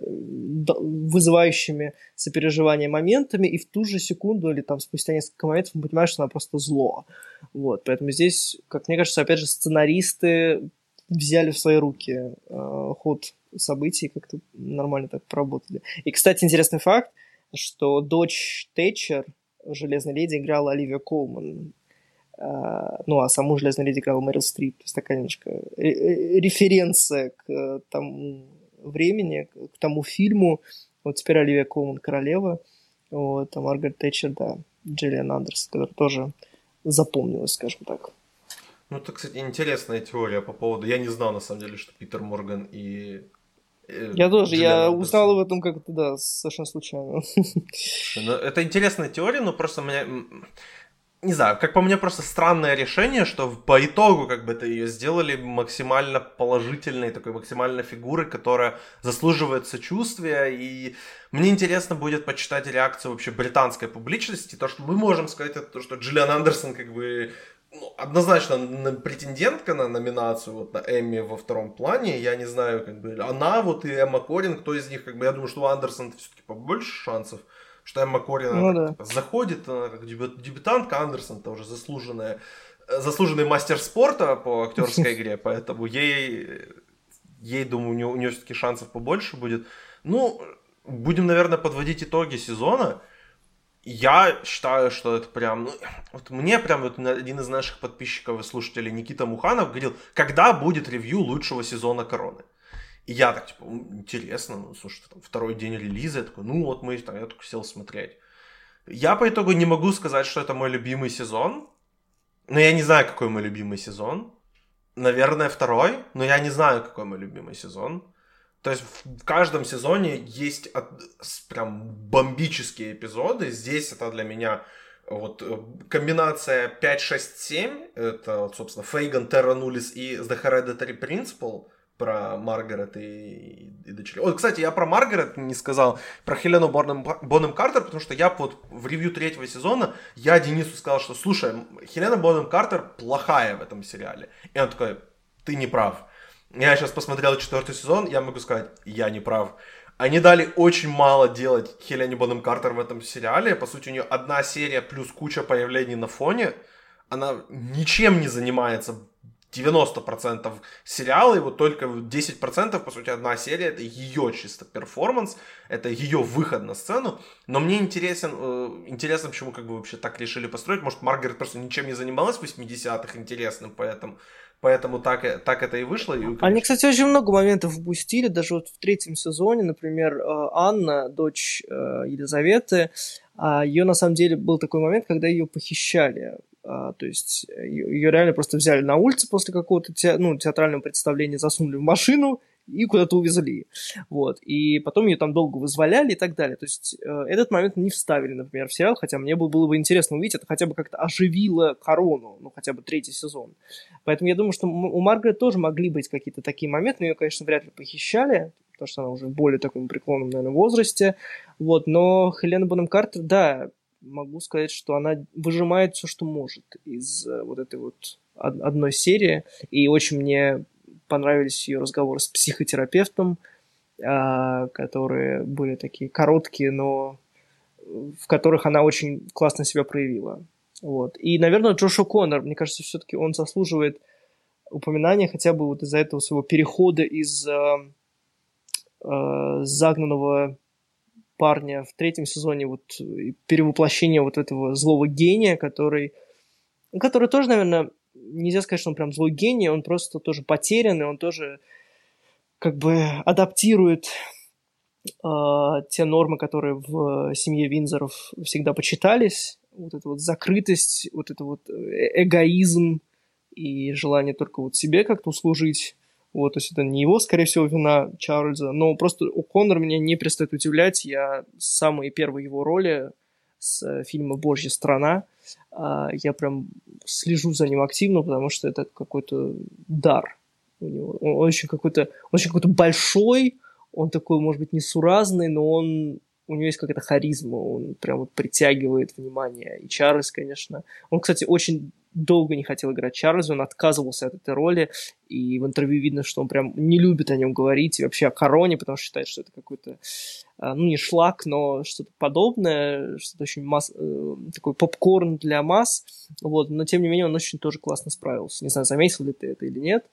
вызывающими сопереживание моментами, и в ту же секунду или там спустя несколько моментов мы понимаем, что она просто зло. Вот, поэтому здесь, как мне кажется, опять же, сценаристы взяли в свои руки э, ход событий, как-то нормально так поработали. И, кстати, интересный факт, что дочь Тэтчер, Железной леди, играла Оливия Колман. Uh, ну, а саму Железную леди играла Мэрил Стрип. То есть такая немножко референция к тому времени, к тому фильму. Вот теперь Оливия Колман королева, вот, а Маргарет Тэтчер, да, Джиллиан Андерс, которая тоже запомнилась, скажем так. Ну, это, кстати, интересная теория по поводу... Я не знал, на самом деле, что Питер Морган и... Э, я тоже, Джиллиан я Андерсон. узнал об этом как-то, да, совершенно случайно. Ну, это интересная теория, но просто меня не знаю, как по мне, просто странное решение, что по итогу как бы это ее сделали максимально положительной, такой максимально фигурой, которая заслуживает сочувствия, и мне интересно будет почитать реакцию вообще британской публичности, то, что мы можем сказать, это то, что Джиллиан Андерсон как бы ну, однозначно претендентка на номинацию вот на Эмми во втором плане, я не знаю, как бы, она вот и Эмма Корин, кто из них, как бы, я думаю, что у Андерсона все-таки побольше шансов, что Эмма Корин ну, да. Типа заходит, она как дебютантка, Андерсон тоже заслуженная, э, заслуженный мастер спорта по актерской игре, поэтому ей, ей думаю, у нее, у нее все-таки шансов побольше будет. Ну, будем, наверное, подводить итоги сезона. Я считаю, что это прям, ну, вот мне прям вот один из наших подписчиков и слушателей Никита Муханов говорил, когда будет ревью лучшего сезона Короны. И я так, типа, интересно, ну, слушай, там, второй день релиза, я такой, ну, вот мы, там, я только сел смотреть. Я по итогу не могу сказать, что это мой любимый сезон, но я не знаю, какой мой любимый сезон. Наверное, второй, но я не знаю, какой мой любимый сезон. То есть в каждом сезоне есть от, прям бомбические эпизоды. Здесь это для меня вот э, комбинация 5, 6, 7. Это, собственно, Фейган, Терра Нулис и The Hereditary Principle про Маргарет и, и дочерей. Вот, кстати, я про Маргарет не сказал, про Хелену Бонем, Бонем Картер, потому что я вот в ревью третьего сезона, я Денису сказал, что, слушай, Хелена Бонем Картер плохая в этом сериале. И он такой, ты не прав. Я сейчас посмотрел четвертый сезон, я могу сказать, я не прав. Они дали очень мало делать Хелене Бонем Картер в этом сериале. По сути, у нее одна серия плюс куча появлений на фоне. Она ничем не занимается 90% сериала, и вот только 10%, по сути, одна серия, это ее чисто перформанс, это ее выход на сцену, но мне интересен, э, интересно, почему как бы вообще так решили построить, может, Маргарет просто ничем не занималась в 80-х интересным, поэтому, поэтому так, так это и вышло. И, конечно... Они, кстати, очень много моментов упустили, даже вот в третьем сезоне, например, э, Анна, дочь э, Елизаветы, а ее на самом деле был такой момент, когда ее похищали то есть ее реально просто взяли на улице после какого-то те, ну, театрального представления, засунули в машину и куда-то увезли. Вот. И потом ее там долго вызволяли и так далее. То есть э, этот момент не вставили, например, в сериал, хотя мне было, было бы интересно увидеть, это хотя бы как-то оживило корону, ну, хотя бы третий сезон. Поэтому я думаю, что у Маргарет тоже могли быть какие-то такие моменты, но ее, конечно, вряд ли похищали, потому что она уже в более таком преклонном, наверное, возрасте. Вот. Но Хелена Бонем Картер, да, могу сказать, что она выжимает все, что может из э, вот этой вот одной серии. И очень мне понравились ее разговоры с психотерапевтом, а, которые были такие короткие, но в которых она очень классно себя проявила. Вот. И, наверное, Джошу Коннор, мне кажется, все-таки он заслуживает упоминания хотя бы вот из-за этого своего перехода из э, э, загнанного парня в третьем сезоне вот перевоплощение вот этого злого гения, который, который тоже, наверное, нельзя сказать, что он прям злой гений, он просто тоже потерянный, он тоже как бы адаптирует э, те нормы, которые в семье Винзоров всегда почитались, вот эта вот закрытость, вот это вот э, эгоизм и желание только вот себе как-то услужить, вот, то есть это не его, скорее всего, вина Чарльза, но просто у Коннор меня не перестает удивлять. Я с самой первой его роли с э, фильма «Божья страна», а, я прям слежу за ним активно, потому что это какой-то дар у него. Он очень какой-то, очень какой-то большой, он такой, может быть, несуразный, но он у него есть какая-то харизма, он прям вот притягивает внимание. И Чарльз, конечно, он, кстати, очень долго не хотел играть Чарльза, он отказывался от этой роли, и в интервью видно, что он прям не любит о нем говорить, и вообще о Короне, потому что считает, что это какой-то, а, ну, не шлак, но что-то подобное, что-то очень масс... Э, такой попкорн для масс, вот, но тем не менее он очень тоже классно справился. Не знаю, заметил ли ты это или нет,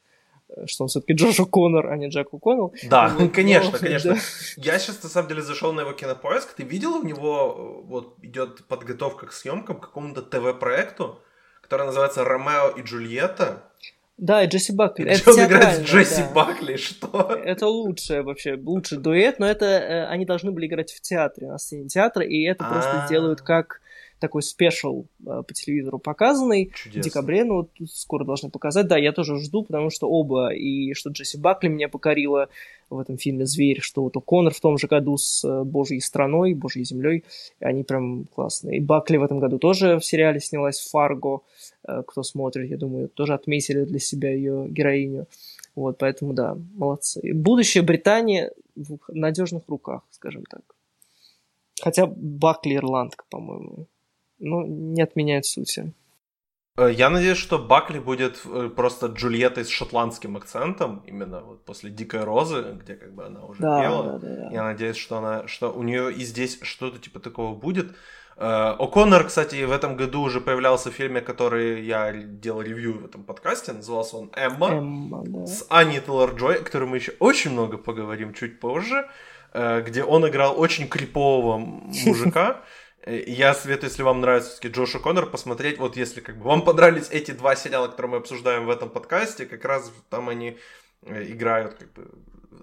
э, что он все-таки Джош О'Коннор, а не Джек О'Коннелл. Да, вот, конечно, но, конечно. Да. Я сейчас, на самом деле, зашел на его кинопоиск. Ты видел, у него э, вот идет подготовка к съемкам, к какому-то ТВ-проекту, которая называется «Ромео и Джульетта». Да, и Джесси Бакли. Это он играет с Джесси да. Бакли, что? Это лучшее вообще, лучший дуэт, но это э, они должны были играть в театре, на сцене театра, и это А-а-а. просто делают как такой спешл э, по телевизору показанный Чудесно. в декабре, ну вот скоро должны показать. Да, я тоже жду, потому что оба, и что Джесси Бакли меня покорила в этом фильме «Зверь», что вот Коннор в том же году с э, «Божьей страной», «Божьей землей», они прям классные. И Бакли в этом году тоже в сериале снялась «Фарго», э, кто смотрит, я думаю, тоже отметили для себя ее героиню. Вот, поэтому да, молодцы. Будущее Британии в надежных руках, скажем так. Хотя Бакли ирландка, по-моему ну, не отменяет сути. Э, я надеюсь, что Бакли будет э, просто Джульеттой с шотландским акцентом, именно вот после Дикой Розы, где как бы она уже да, пела. Да, да, да. Я надеюсь, что она, что у нее и здесь что-то типа такого будет. Э, О'Коннор, кстати, в этом году уже появлялся в фильме, который я делал ревью в этом подкасте, назывался он «Эмма», Эмма да. с Анни Тейлор-Джой, о которой мы еще очень много поговорим чуть позже, где он играл очень крипового мужика, я советую, если вам нравится все-таки Джоша Коннор, посмотреть, вот если как бы вам понравились эти два сериала, которые мы обсуждаем в этом подкасте, как раз там они э, играют как бы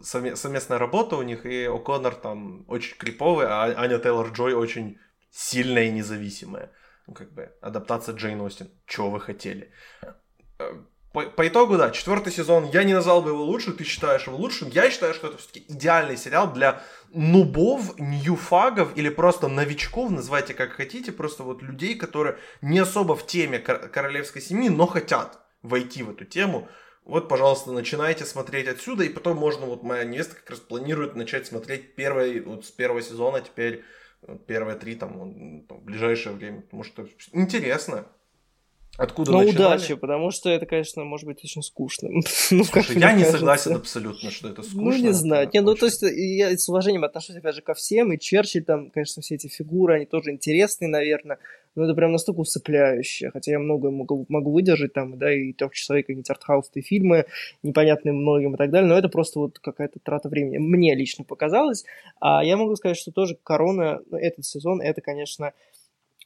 совместная работа у них, и О'Коннор там очень криповый, а Аня Тейлор-Джой очень сильная и независимая. Ну, как бы, адаптация Джейн Остин. Чего вы хотели? Э, по, по итогу, да, четвертый сезон, я не назвал бы его лучшим, ты считаешь его лучшим. Я считаю, что это все-таки идеальный сериал для нубов, ньюфагов или просто новичков, называйте как хотите, просто вот людей, которые не особо в теме королевской семьи, но хотят войти в эту тему. Вот, пожалуйста, начинайте смотреть отсюда, и потом можно, вот моя невеста как раз планирует начать смотреть первый, вот с первого сезона теперь, первые три там, там в ближайшее время, потому что интересно. Откуда Ну, удачи, потому что это, конечно, может быть очень скучно. ну, Слушай, я не кажется. согласен абсолютно, что это скучно. Ну, не знаю. Не, ну, то есть, я с уважением отношусь, опять же, ко всем, и Черчилль, там, конечно, все эти фигуры, они тоже интересные, наверное, но это прям настолько усыпляюще, хотя я многое могу, могу выдержать, там, да, и трехчасовые какие-нибудь артхаусные фильмы, непонятные многим и так далее, но это просто вот какая-то трата времени. Мне лично показалось, а я могу сказать, что тоже «Корона», этот сезон, это, конечно,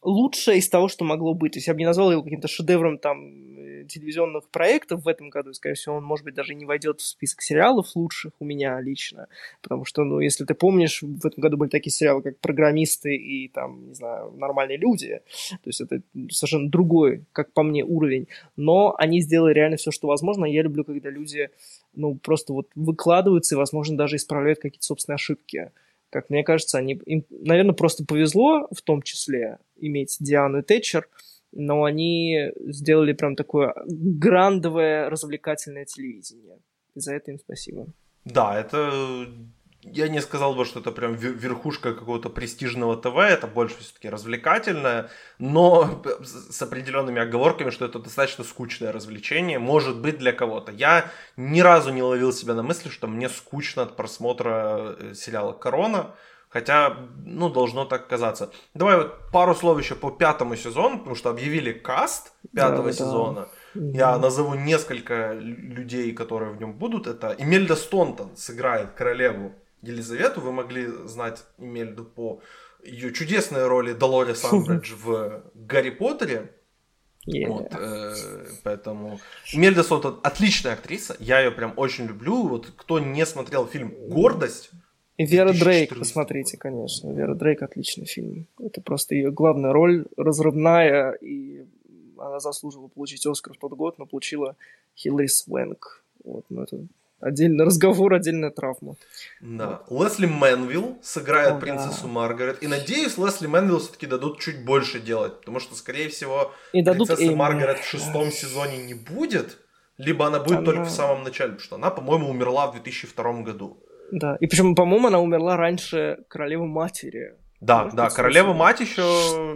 лучшее из того, что могло быть. То есть я бы не назвал его каким-то шедевром там э, телевизионных проектов в этом году. Скорее всего, он, может быть, даже не войдет в список сериалов лучших у меня лично. Потому что, ну, если ты помнишь, в этом году были такие сериалы, как «Программисты» и, там, не знаю, «Нормальные люди». То есть это совершенно другой, как по мне, уровень. Но они сделали реально все, что возможно. Я люблю, когда люди, ну, просто вот выкладываются и, возможно, даже исправляют какие-то собственные ошибки как мне кажется, они, им, наверное, просто повезло в том числе иметь Диану и Тэтчер, но они сделали прям такое грандовое развлекательное телевидение. И за это им спасибо. Да, это я не сказал бы, что это прям верхушка какого-то престижного ТВ, это больше все-таки развлекательное, но с определенными оговорками, что это достаточно скучное развлечение, может быть для кого-то. Я ни разу не ловил себя на мысли, что мне скучно от просмотра э, сериала «Корона», Хотя, ну, должно так казаться. Давай вот пару слов еще по пятому сезону, потому что объявили каст пятого да, сезона. Да. Я назову несколько людей, которые в нем будут. Это Эмельда Стонтон сыграет королеву Елизавету. Вы могли знать Эмельду по ее чудесной роли Долорес Амбридж в Гарри Поттере. Yeah. Вот, э, поэтому Имельда Стонтон отличная актриса, я ее прям очень люблю. Вот кто не смотрел фильм «Гордость», и Вера Дрейк, посмотрите, конечно. Вера Дрейк отличный фильм. Это просто ее главная роль, разрывная, и она заслуживала получить Оскар в тот год, но получила Хилари Суэнк. Вот, ну это отдельный разговор, отдельная травма. Да. Вот. Лесли Мэнвилл сыграет О, принцессу да. Маргарет. И надеюсь, Лесли Мэнвилл все-таки дадут чуть больше делать. Потому что, скорее всего, и дадут принцессы Эмми. Маргарет в шестом сезоне не будет. Либо она будет она... только в самом начале. Потому что она, по-моему, умерла в 2002 году. Да, и причем, по-моему, она умерла раньше королевы матери. Да, Может, да, королева мать еще,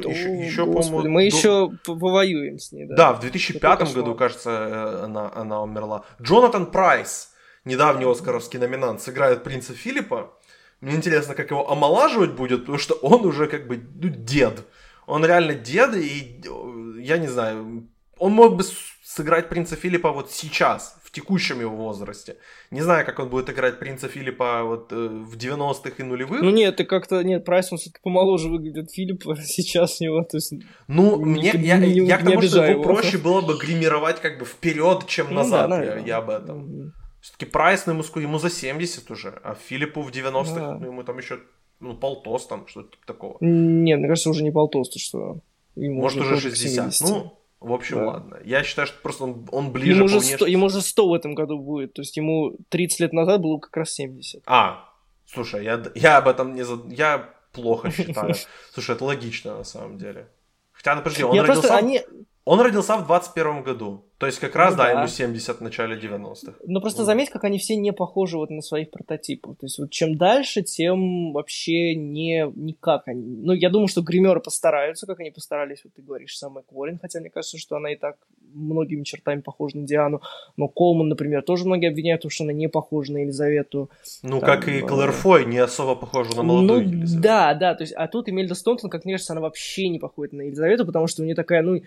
еще, еще по-моему... Мы до... еще повоюем с ней, да. Да, в 2005 году, кажется, э, она, она умерла. Джонатан Прайс, недавний оскаровский номинант, сыграет принца Филиппа. Мне интересно, как его омолаживать будет, потому что он уже как бы ну, дед. Он реально дед, и э, я не знаю, он мог бы сыграть принца Филиппа вот сейчас, в текущем его возрасте. Не знаю, как он будет играть принца Филиппа вот э, в 90-х и нулевых. Ну нет, ты как-то, нет, Прайс, он все-таки помоложе выглядит Филиппа сейчас у него, то есть... Ну, не, мне, не, я, не, я к тому, что его, его проще было бы гримировать как бы вперед, чем ну, назад, да, я, я об этом. Mm-hmm. Все-таки Прайс, ну, ему, ему за 70 уже, а Филиппу в 90-х, да. ну, ему там еще ну, полтос там, что-то типа такого. Нет, мне кажется, уже не полтос, то что... Ему Может, уже 60. 70. Ну, в общем, да. ладно. Я считаю, что просто он, он ближе ему уже, 100, ему уже 100 в этом году будет. То есть ему 30 лет назад было как раз 70. А, слушай, я, я об этом не... Я плохо считаю. Слушай, это логично на самом деле. Хотя, ну подожди, он я родился... Просто, они... Он родился в 21 году. То есть как раз, ну, да, да, ему 70 в начале 90-х. Ну просто заметь, как они все не похожи вот на своих прототипов. То есть вот чем дальше, тем вообще не никак они. Ну я думаю, что гримеры постараются, как они постарались, вот ты говоришь, самая Кворин, хотя мне кажется, что она и так многими чертами похожа на Диану. Но Колман, например, тоже многие обвиняют, что она не похожа на Елизавету. Ну Там, как и Клэр Фой не особо похожа на молодую ну, Елизавету. Да, да, то есть, а тут Эмельда Стонтон, как мне кажется, она вообще не похожа на Елизавету, потому что у нее такая, ну,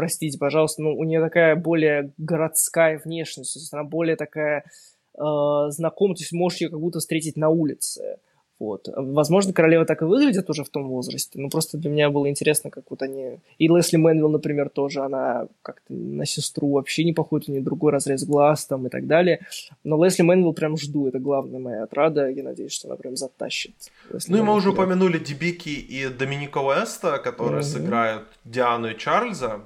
простите, пожалуйста, ну, у нее такая более городская внешность, то есть она более такая э, знакомая, то есть можешь ее как будто встретить на улице. Вот. Возможно, королева так и выглядит уже в том возрасте, но просто для меня было интересно, как вот они... И Лесли Мэнвилл, например, тоже, она как-то на сестру вообще не походит, у нее другой разрез глаз там и так далее. Но Лесли Мэнвилл прям жду, это главная моя отрада, я надеюсь, что она прям затащит. Лесли ну и мы уже упомянули Дебики и Доминика Уэста, которые mm-hmm. сыграют Диану и Чарльза.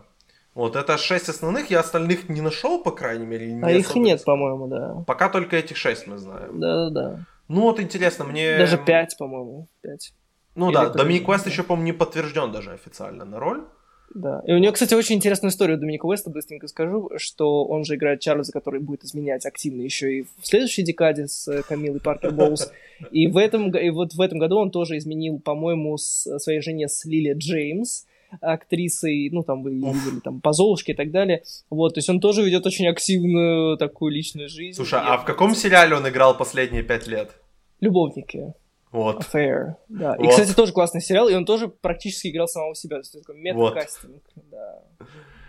Вот это шесть основных, я остальных не нашел, по крайней мере. Не а их нет, по-моему, да. Пока только этих шесть мы знаем. Да-да-да. Ну вот интересно, мне... Даже пять, по-моему, пять. Ну Или да, Доминик Уэст еще, по-моему, не подтвержден даже официально на роль. Да. И у нее, кстати, очень интересная история Доминика Уэста, быстренько скажу, что он же играет Чарльза, который будет изменять активно еще и в следующей декаде с э, Камиллой Паркер Боулс. И в этом, и вот в этом году он тоже изменил, по-моему, с своей жене с Лили Джеймс, актрисой, ну, там, вы видели, там, по Золушке и так далее. Вот, то есть он тоже ведет очень активную такую личную жизнь. Слушай, а в каком сериале он играл последние пять лет? Любовники. Вот. Affair, да. Вот. И, кстати, тоже классный сериал, и он тоже практически играл самого себя. То есть такой мета-кастинг, да.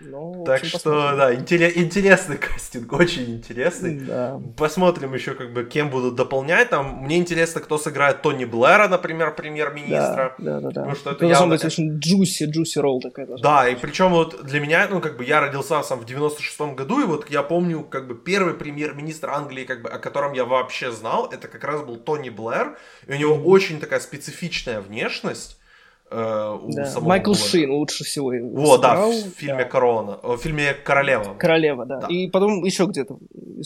Ну, Так общем, что, посмотрим. да, интере- интересный кастинг, очень интересный. Да. Посмотрим еще, как бы, кем будут дополнять. Там, мне интересно, кто сыграет Тони Блэра, например, премьер-министра. Да, да, да. да. Потому что это должна явно- быть очень джуси, джуси ролл такая Да, быть. и причем вот для меня, ну, как бы я родился сам в 96-м году, и вот я помню, как бы первый премьер-министр Англии, как бы, о котором я вообще знал, это как раз был Тони Блэр, и у него очень такая специфичная внешность. Э, у Да. самого Майкл Блэра. Шин лучше всего его Вот, да, в фильме Да. Корона, э, в фильме Королева. Королева, да. Да. И потом еще где-то,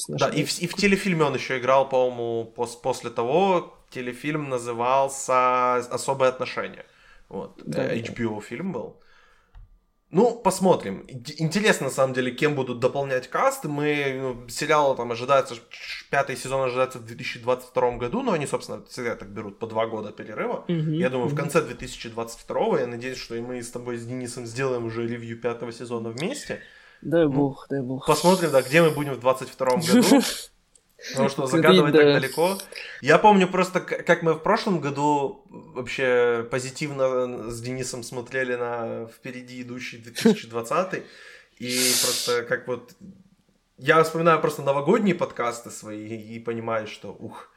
Да, и в, и в телефильме он еще играл, по-моему, пос- после того. Телефильм назывался «Особые отношения». Вот, Да, э, да. HBO фильм был. Ну, посмотрим. Ин- Интересно, на самом деле, кем будут дополнять каст. Мы, ну, сериал там ожидается, пятый сезон ожидается в 2022 году, но они, собственно, всегда так берут по два года перерыва. Мгм, Я думаю, в мгм. конце 2022 я надеюсь, что и мы с тобой с Денисом сделаем уже ревью пятого сезона вместе. Дай бог, дай бог. Посмотрим, да, где мы будем в 22 году. Потому что загадывать Да. так далеко. Я помню просто, как мы в прошлом году вообще позитивно с Денисом смотрели на впереди идущий 2020. И просто как вот... Я вспоминаю просто новогодние подкасты свои и понимаю, что ух,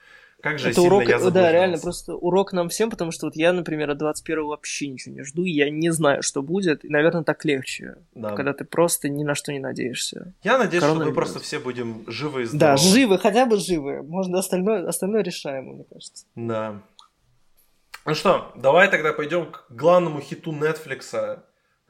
как же Это урок, я да, заблуждался. реально, просто урок нам всем, потому что вот я, например, от 21 вообще ничего не жду, я не знаю, что будет, и, наверное, так легче, Да. когда ты просто ни на что не надеешься. Я надеюсь, что мы Коронавирус. просто все будем живы и здоровы. Да, живы, хотя бы живы. Можно остальное, остальное решаемо, мне кажется. Да. Ну что, давай тогда пойдем к главному хиту Netflix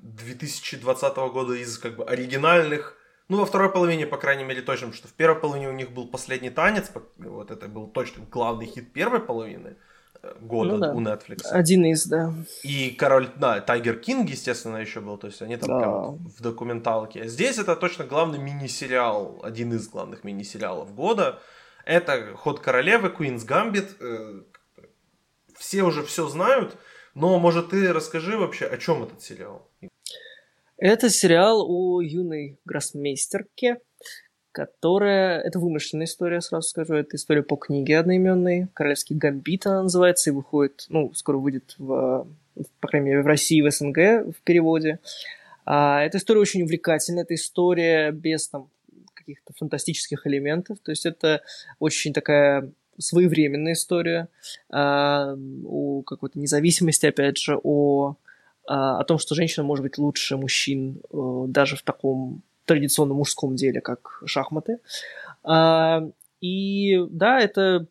2020 года из как бы оригинальных. Ну, во второй половине, по крайней мере, точно, потому что в первой половине у них был последний танец. Вот это был точно главный хит первой половины э, года Ну да. у Netflix. Один из, да. И король, да, Тайгер Кинг, естественно, еще был. То есть они там Да. прям в документалке. Здесь это точно главный мини-сериал, один из главных мини-сериалов года. Это Ход королевы, Queen's Gambit. Э, Все уже все знают, но, может, ты расскажи вообще, о чем этот сериал? Это сериал о юной гроссмейстерке, которая... Это вымышленная история, сразу скажу. Это история по книге одноименной. «Королевский гамбит» она называется, и выходит... Ну, скоро выйдет, в, по крайней мере, в России, в СНГ в переводе. А, эта история очень увлекательная. Это история без там каких-то фантастических элементов. То есть это очень такая своевременная история а, о какой-то независимости, опять же, о о том, что женщина может быть лучше мужчин э, даже в таком традиционном мужском деле, как шахматы. А, И да, это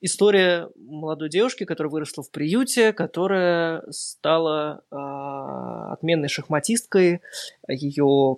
история молодой девушки, которая выросла в приюте, которая стала а, отменной шахматисткой. Ее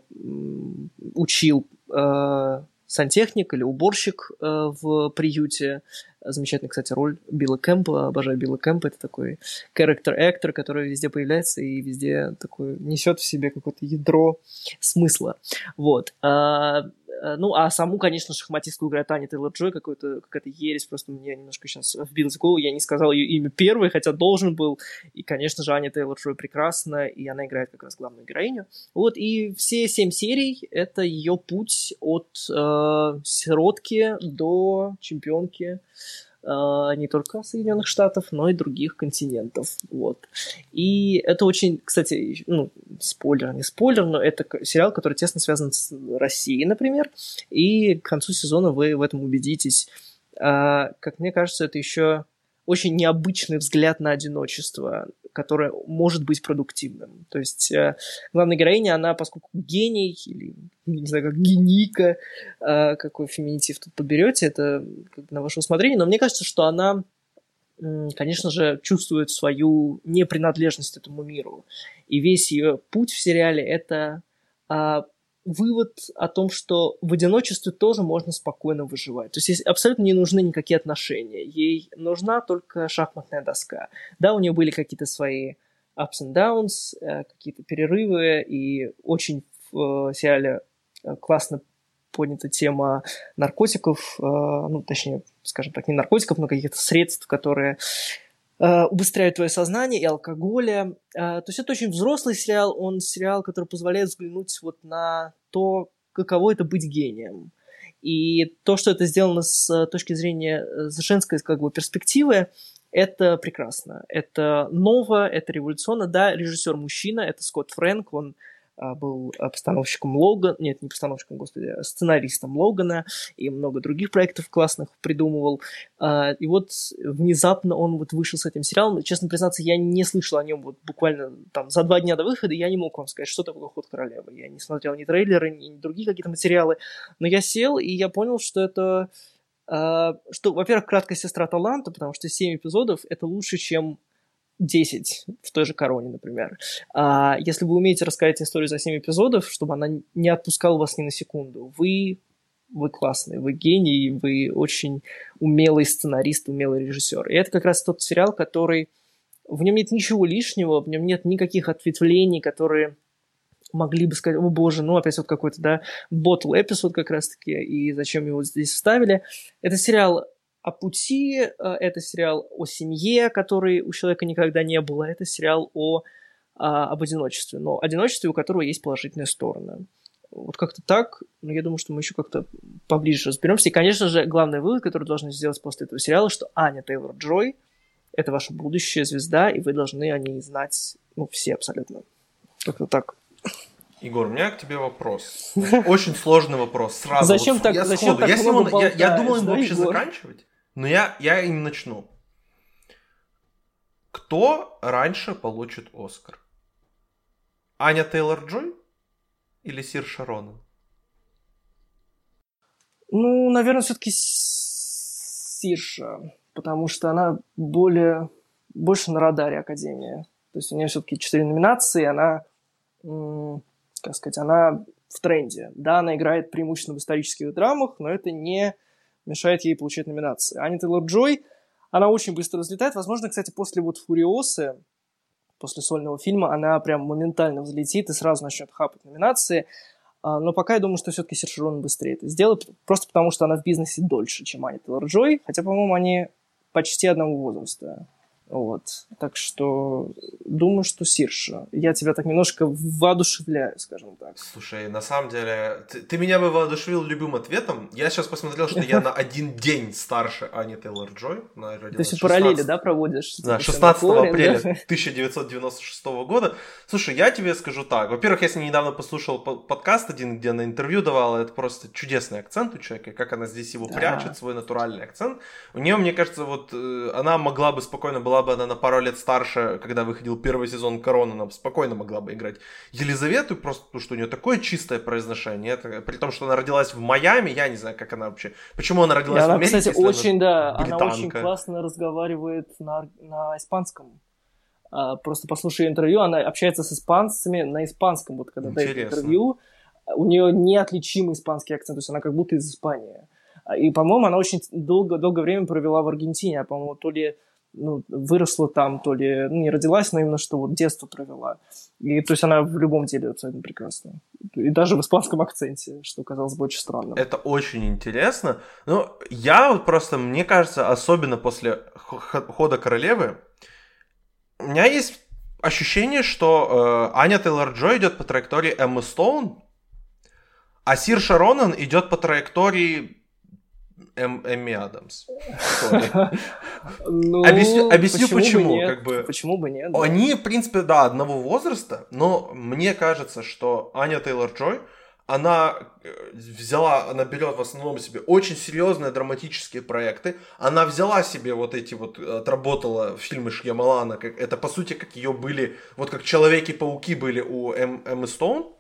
учил а, сантехник или уборщик а, в приюте. Замечательная, кстати, роль Билла Кэмпа. Обожаю Билла Кэмпа. Это такой character-actor, который везде появляется и везде такой несет в себе какое-то ядро смысла. Вот. А, а, ну, а саму, конечно, шахматистку играет Аня Тейлор-Джой, какой-то, какая-то ересь, просто мне немножко сейчас вбилась в голову, я не сказал ее имя первой, хотя должен был, и, конечно же, Аня Тейлор-Джой прекрасна, и она играет как раз главную героиню. Вот, и все семь серий — это ее путь от э, сиротки до чемпионки э, не только Соединенных Штатов, но и других континентов. Вот. И это очень, кстати, ну, спойлер, не спойлер, но это сериал, который тесно связан с Россией, например, и к концу сезона вы в этом убедитесь. А, как мне кажется, это еще очень необычный взгляд на одиночество, которое может быть продуктивным. То есть э, главная героиня, она, поскольку гений, или, не знаю, как геника, э, какой феминитив тут подберете, это на ваше усмотрение, но мне кажется, что она, конечно же, чувствует свою непринадлежность этому миру. И весь ее путь в сериале — это а, вывод о том, что в одиночестве тоже можно спокойно выживать. То есть ей абсолютно не нужны никакие отношения. Ей нужна только шахматная доска. Да, у нее были какие-то свои ups and downs, э, какие-то перерывы, и очень в э, сериале э, классно поднята тема наркотиков, ну, точнее, скажем так, не наркотиков, но каких-то средств, которые убыстряют твое сознание и алкоголя. То есть это очень взрослый сериал, он сериал, который позволяет взглянуть вот на то, каково это быть гением. И то, что это сделано с точки зрения женской как бы, перспективы, это прекрасно. Это ново, это революционно. Да, режиссер мужчина, это Скотт Фрэнк, он был постановщиком Логана, нет, не постановщиком, господи, а сценаристом Логана и много других проектов классных придумывал. А, и вот внезапно он вот вышел с этим сериалом. Честно признаться, я не слышал о нем вот буквально там за два дня до выхода, я не мог вам сказать, что такое «Ход королевы». Я не смотрел ни трейлеры, ни другие какие-то материалы, но я сел, и я понял, что это а, что, во-первых, краткая сестра таланта, потому что 7 эпизодов — это лучше, чем 10 в той же короне, например. А если вы умеете рассказать историю за 7 эпизодов, чтобы она не отпускала вас ни на секунду, вы, вы классный, вы гений, вы очень умелый сценарист, умелый режиссер. И это как раз тот сериал, который... В нем нет ничего лишнего, в нем нет никаких ответвлений, которые могли бы сказать, о боже, ну опять вот какой-то, да, ботл эпизод как раз-таки, и зачем его здесь вставили. Это сериал о пути, э, это сериал о семье, которой у человека никогда не было, это сериал о, а, об одиночестве, но одиночестве, у которого есть положительная сторона. Вот как-то так, но я думаю, что мы еще как-то поближе разберемся. И, конечно же, главный вывод, который должны сделать после этого сериала, что Аня Тейлор-Джой — это ваша будущая звезда, и вы должны о ней знать, ну, все абсолютно. Как-то так. Егор, у меня к тебе вопрос. Очень сложный вопрос. Сразу. Зачем вот, так? Я зачем так я, много я, я думал им вообще Егор? заканчивать, но я, я им начну. Кто раньше получит Оскар? Аня Тейлор Джой или Сир Шаронов? Ну, наверное, все-таки Сирша, потому что она более больше на радаре Академии. То есть у нее все-таки четыре номинации, она как сказать, она в тренде. Да, она играет преимущественно в исторических драмах, но это не мешает ей получать номинации. Аня Тейлор-Джой, она очень быстро взлетает. Возможно, кстати, после вот «Фуриосы», после сольного фильма, она прям моментально взлетит и сразу начнет хапать номинации. А, но пока я думаю, что все-таки Сершерон быстрее это сделает, просто потому что она в бизнесе дольше, чем Аня Тейлор-Джой, хотя, по-моему, они почти одного возраста. Вот. Так что думаю, что Сирша. Я тебя так немножко воодушевляю, скажем так. Слушай, на самом деле, ты, ты меня бы воодушевил любым ответом. Я сейчас посмотрел, что я на один день старше Ани Тейлор Джой. То есть параллели, да, проводишь? Да, 16 типа, апреля 1996 года. Слушай, я тебе скажу так. Во-первых, я с ней недавно послушал подкаст один, где она интервью давала. Это просто чудесный акцент у человека. Как она здесь его прячет, свой натуральный акцент. У нее, мне кажется, вот э, она могла бы спокойно была бы она на пару лет старше, когда выходил первый сезон Корона, она спокойно могла бы играть Елизавету, просто потому что у нее такое чистое произношение. Это, при том, что она родилась в Майами, я не знаю, как она вообще... Почему она родилась и она, в Америке? Кстати, очень, да, британка. она очень классно разговаривает на, на испанском. А, просто послушай интервью, она общается с испанцами на испанском, вот когда Интересно. дает интервью. У нее неотличимый испанский акцент, то есть она как будто из Испании. И, по-моему, она очень долго, долгое время провела в Аргентине, а, по-моему, то ли ну, выросла там, то ли ну, не родилась, но именно что вот детство провела. И то есть она в любом деле абсолютно прекрасна. И даже в испанском акценте, что казалось бы очень странным. Это очень интересно. Ну, я вот просто, мне кажется, особенно после хода королевы, у меня есть ощущение, что э, Аня Тейлор-Джой идет по траектории Эммы Стоун, а Сир Шаронан идет по траектории Эм, Эми Адамс. ну, объясню, объясню почему. почему, бы как бы, почему бы нет? Да. Они, в принципе, да, одного возраста, но мне кажется, что Аня Тейлор-Джой, она э, взяла, она берет в основном себе очень серьезные драматические проекты. Она взяла себе вот эти вот, отработала фильмы Шьямалана, как, это по сути как ее были, вот как Человеки-пауки были у Эм, Эммы Стоун.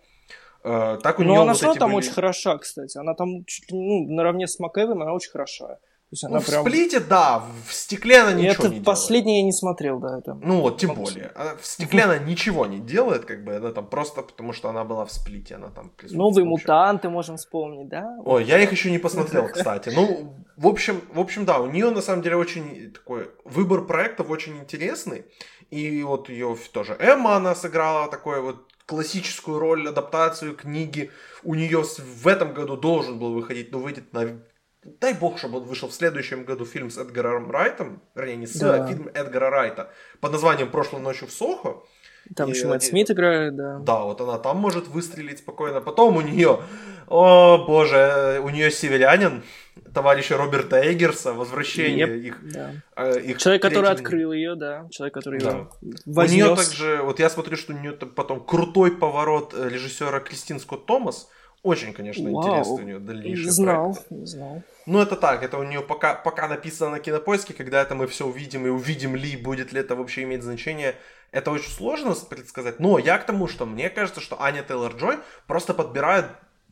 Так у Но она вот все там были... очень хороша, кстати. Она там чуть ли, ну, наравне с МакЭвом, она очень хороша. есть она ну, прям... в сплите, да, в стекле она ничего это не делает. последнее я не смотрел, да. Это... Ну вот, тем более. Она, в стекле она ничего не делает, как бы, она там просто потому, что она была в сплите, она там Новые мутанты можем вспомнить, да? Ой, я их еще не посмотрел, кстати. Ну, в общем, в общем, да, у нее на самом деле очень такой выбор проектов очень интересный. И вот ее тоже Эмма, она сыграла такой вот классическую роль, адаптацию книги. У нее в этом году должен был выходить, но выйдет на дай бог, чтобы он вышел в следующем году фильм с Эдгаром Райтом, вернее, не с, да. а фильм Эдгара Райта под названием «Прошлой ночью в Сохо». Там и, еще Мэтт Смит играет, да. Да, вот она там может выстрелить спокойно. Потом у нее, о боже, у нее северянин, товарища Роберта Эггерса, возвращение yep, их, да. э, их. Человек, который открыл ее, да, человек, который да. ее вознес. У нее также, вот я смотрю, что у нее потом крутой поворот э, режиссера Кристин Скотт Томас. Очень, конечно, Вау. интересный у нее дальнейший Не знал, проект. не знал. Ну, это так, это у нее пока, пока написано на кинопоиске, когда это мы все увидим и увидим ли, будет ли это вообще иметь значение, это очень сложно предсказать. Но я к тому, что мне кажется, что Аня Тейлор-Джой просто подбирает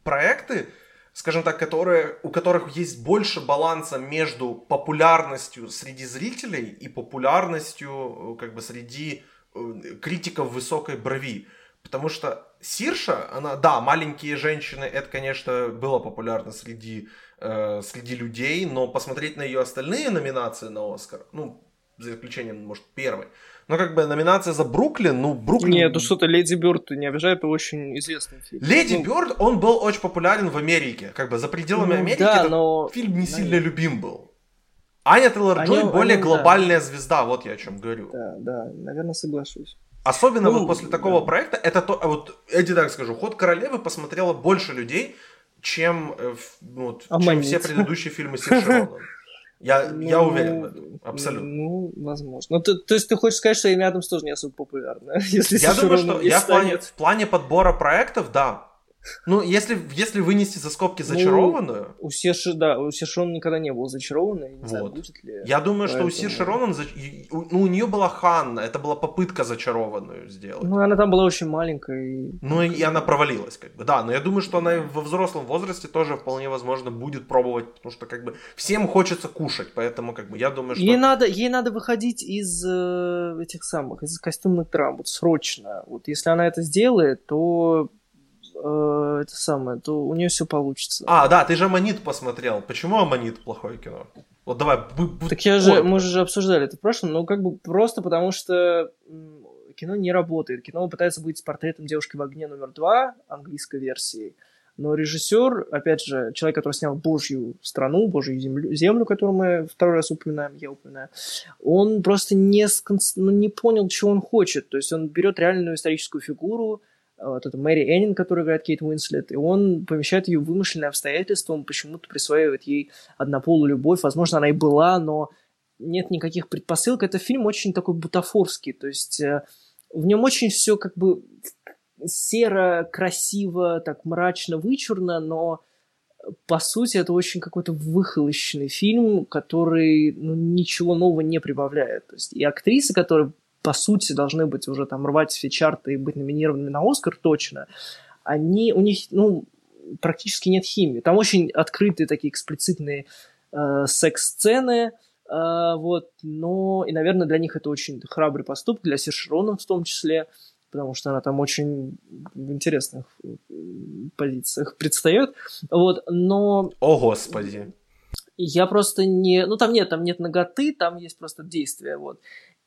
проекты, скажем так, которые, у которых есть больше баланса между популярностью среди зрителей и популярностью э, как бы среди э, критиков высокой брови. Потому что Сирша, она, да, маленькие женщины, это, конечно, было популярно среди, э, среди людей, но посмотреть на ее остальные номинации на Оскар, ну, за исключением, может, первой, но как бы номинация за Бруклин, ну, Бруклин... Нет, ну что-то Леди Бёрд не обижает, это очень известный фильм. Леди ну... Бёрд, он был очень популярен в Америке, как бы за пределами ну, Америки да, этот но... фильм не сильно любим был. Аня Тейлор-Джой более они, глобальная да. звезда, вот я о чем говорю. Да, да, наверное, соглашусь. Особенно ну, вот после такого да. проекта, это то, а вот, я тебе так скажу, «Ход королевы» посмотрело больше людей, чем, э, вот, чем все предыдущие фильмы Сирши Я, ну, я уверен абсолютно. Ну, возможно. Ну, то, то есть ты хочешь сказать, что Эми Адамс тоже не особо популярна? Если я думаю, что я в плане, в плане подбора проектов, да, ну, если, если вынести за скобки ну, зачарованную... Ну, у Серши, да, у Серши он никогда не был зачарованной, не вот. знаю, будет ли. Я думаю, Поэтому... что у Серши Ронан, ну, у нее была Ханна, это была попытка зачарованную сделать. Ну, она там была очень маленькая. Ну, и она провалилась, как бы, да, но я думаю, что она во взрослом возрасте тоже вполне возможно будет пробовать, потому что, как бы, всем хочется кушать, поэтому, как бы, я думаю, что... Ей надо, ей надо выходить из э, этих самых, из костюмных драм, вот срочно. Вот если она это сделает, то э, это самое, то у нее все получится. А, да, ты же Аманит посмотрел. Почему Аманит плохое кино? Вот давай. Так я же, мы же обсуждали это в прошлом, но как бы просто потому что кино не работает. Кино пытается быть с портретом девушки в огне номер два английской версии. Но режиссер, опять же, человек, который снял Божью страну, Божью землю, землю, которую мы второй раз упоминаем, я упоминаю, он просто не, сконц... ну, не понял, чего он хочет. То есть он берет реальную историческую фигуру, вот это Мэри Эннин, которая играет Кейт Уинслет, и он помещает ее в вымышленные обстоятельства, он почему-то присваивает ей однополую любовь, возможно, она и была, но нет никаких предпосылок. Это фильм очень такой бутафорский, то есть э, в нем очень все как бы серо, красиво, так мрачно, вычурно, но по сути, это очень какой-то выхолощенный фильм, который ну, ничего нового не прибавляет. То есть и актрисы, которые по сути, должны быть уже там рвать все чарты и быть номинированными на Оскар точно, они, у них, ну, практически нет химии. Там очень открытые такие эксплицитные э, секс-сцены, э, вот, но, и, наверное, для них это очень храбрый поступок, для Сершерона в том числе, потому что она там очень в интересных позициях предстает, вот, но... О, Господи! Я просто не... Ну, там нет, там нет ноготы, там есть просто действие, вот.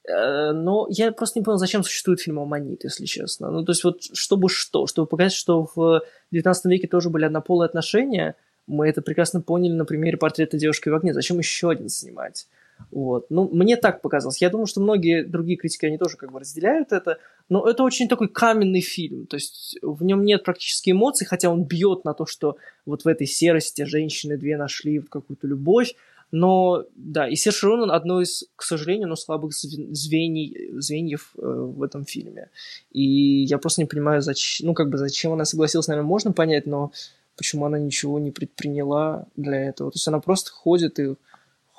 Э, но я просто не понял, зачем существует фильм «Аммонит», если честно. Ну, то есть вот чтобы что? Чтобы показать, что в 19 веке тоже были однополые отношения, мы это прекрасно поняли на примере портрета девушки в огне. Зачем еще один снимать? Вот. Ну, мне так показалось. Я думаю, что многие другие критики, они тоже как бы разделяют это, но это очень такой каменный фильм, то есть в нем нет практически эмоций, хотя он бьет на то, что вот в этой серости женщины две нашли какую-то любовь, но, да, и Серж Ронан одно из, к сожалению, но слабых звеньев, звеньев э, в этом фильме. И я просто не понимаю, зачем, ну, как бы, зачем она согласилась, наверное, можно понять, но почему она ничего не предприняла для этого. То есть она просто ходит и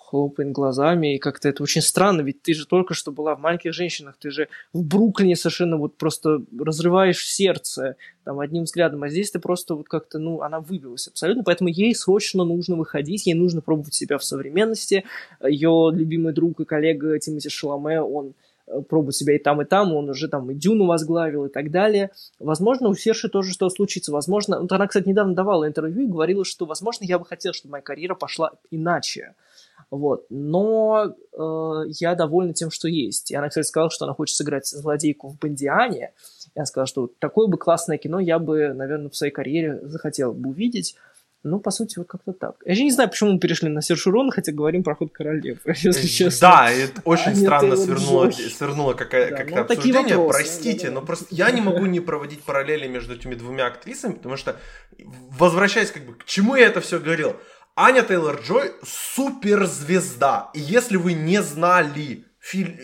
хлопает глазами, и как-то это очень странно, ведь ты же только что была в «Маленьких женщинах», ты же в Бруклине совершенно вот просто разрываешь сердце там одним взглядом, а здесь ты просто вот как-то, ну, она выбилась абсолютно, поэтому ей срочно нужно выходить, ей нужно пробовать себя в современности, ее любимый друг и коллега Тимоти Шаломе, он Э, пробовать себя и там, и там, он уже там и Дюну возглавил и так далее. Возможно, у Серши тоже что случится. Возможно, вот она, кстати, недавно давала интервью и говорила, что, возможно, я бы хотел, чтобы моя карьера пошла иначе. Вот. Но э, я довольна тем, что есть. И она, кстати, сказала, что она хочет сыграть злодейку в Бондиане. Я сказала, что такое бы классное кино я бы, наверное, в своей карьере захотел бы увидеть. Ну, по сути, вот как-то так. Я же не знаю, почему мы перешли на Сершурона, хотя говорим про ход королев, если честно. Да, это очень а странно свернуло, свернуло какая, да, как-то ну, обсуждение. Вопросы, Простите, да, да. но просто я не могу не проводить параллели между этими двумя актрисами, потому что, возвращаясь как бы к чему я это все говорил, Аня Тейлор-Джой суперзвезда. И если вы не знали фильм,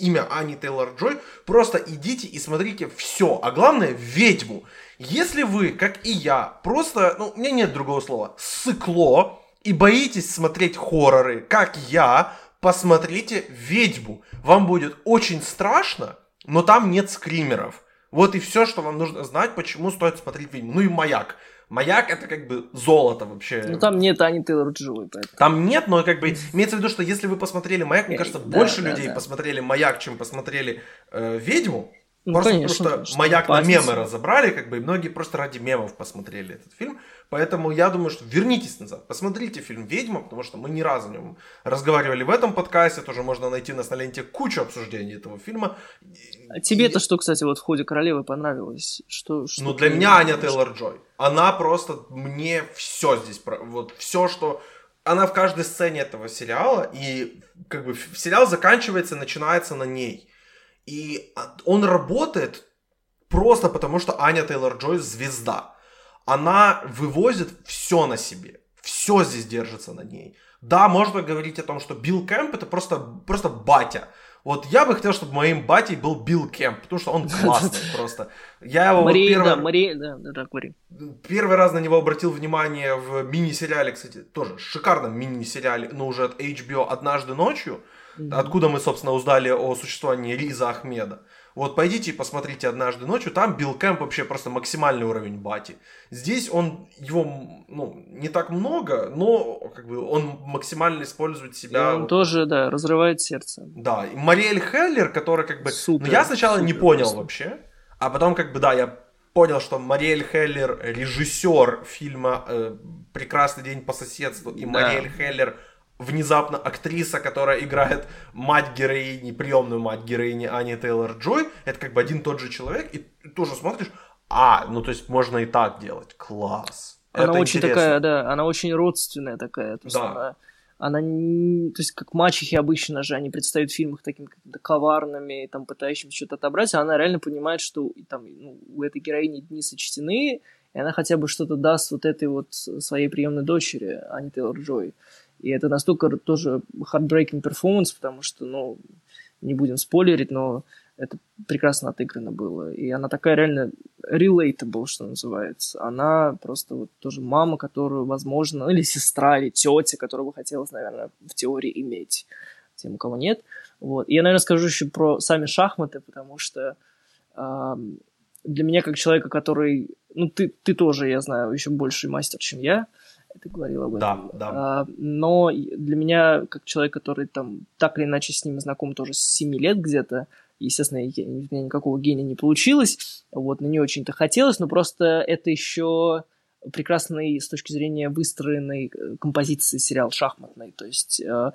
имя Ани Тейлор-Джой, просто идите и смотрите все. А главное, ведьму. Если вы, как и я, просто, ну, у меня нет другого слова, сыкло, и боитесь смотреть хорроры, как я, посмотрите «Ведьму». Вам будет очень страшно, но там нет скримеров. Вот и все, что вам нужно знать, почему стоит смотреть «Ведьму». Ну и «Маяк». Маяк это как бы золото вообще. Ну там нет Ани Тейлор Джой, поэтому. Там нет, но как бы имеется в виду, что если вы посмотрели Маяк, мне кажется, да, больше да, людей да. посмотрели Маяк, чем посмотрели э, Ведьму. Ну, просто конечно, потому что конечно. маяк на мемы разобрали, как бы, и многие просто ради мемов посмотрели этот фильм. Поэтому я думаю, что вернитесь назад, посмотрите фильм «Ведьма», потому что мы ни разу о нем разговаривали в этом подкасте, тоже можно найти у нас на ленте кучу обсуждений этого фильма. А тебе-то и... что, кстати, вот в ходе «Королевы» понравилось? Что, что ну, для меня Аня Тейлор-Джой. Она просто, мне все здесь, вот все, что она в каждой сцене этого сериала, и как бы сериал заканчивается, начинается на ней. И он работает просто потому, что Аня Тейлор-Джой звезда. Она вывозит все на себе. Все здесь держится на ней. Да, можно говорить о том, что Билл Кэмп это просто, просто батя. Вот я бы хотел, чтобы моим батей был Билл Кэмп, потому что он классный просто. Я его Мария, первый... да, Мария, да, да, да, говори. Первый раз на него обратил внимание в мини-сериале, кстати, тоже шикарном мини-сериале, но уже от HBO «Однажды ночью», Mm-hmm. Откуда мы, собственно, узнали о существовании Риза Ахмеда. Вот пойдите и посмотрите однажды ночью, там Билл Кэмп вообще просто максимальный уровень бати. Здесь он, его, ну, не так много, но как бы он максимально использует себя. И он тоже, да, разрывает сердце. Да, и Мариэль Хеллер, которая как бы... Супер, ну, я сначала супер, не понял просто. вообще, а потом как бы, да, я понял, что Мариэль Хеллер режиссер фильма э, «Прекрасный день по соседству» и да. Мариэль Хеллер внезапно актриса, которая играет мать героини, приемную мать героини Ани Тейлор Джой, это как бы один тот же человек, и тоже смотришь, а, ну то есть можно и так делать, класс. Она это очень интересно. такая, да, она очень родственная такая, то есть да. она, она не, то есть как мачехи обычно же, они предстают в фильмах такими какими-то коварными, там, пытающимися что-то отобрать, а она реально понимает, что там, ну, у этой героини дни сочтены, и она хотя бы что-то даст вот этой вот своей приемной дочери, Ани Тейлор Джой. И это настолько тоже heartbreaking performance, потому что, ну, не будем спойлерить, но это прекрасно отыграно было. И она такая реально relatable, что называется. Она просто вот тоже мама, которую, возможно, или сестра, или тетя, которую бы хотелось, наверное, в теории иметь тем, у кого нет. Вот. И я, наверное, скажу еще про сами шахматы, потому что э, для меня, как человека, который... Ну, ты, ты тоже, я знаю, еще больший мастер, чем я. Ты говорил об этом. Да, да. А, но для меня, как человек, который там так или иначе с ними знаком тоже с 7 лет где-то, естественно, я, у меня никакого гения не получилось, вот, но не очень-то хотелось, но просто это еще прекрасный с точки зрения выстроенной э, композиции сериал шахматный, то есть э,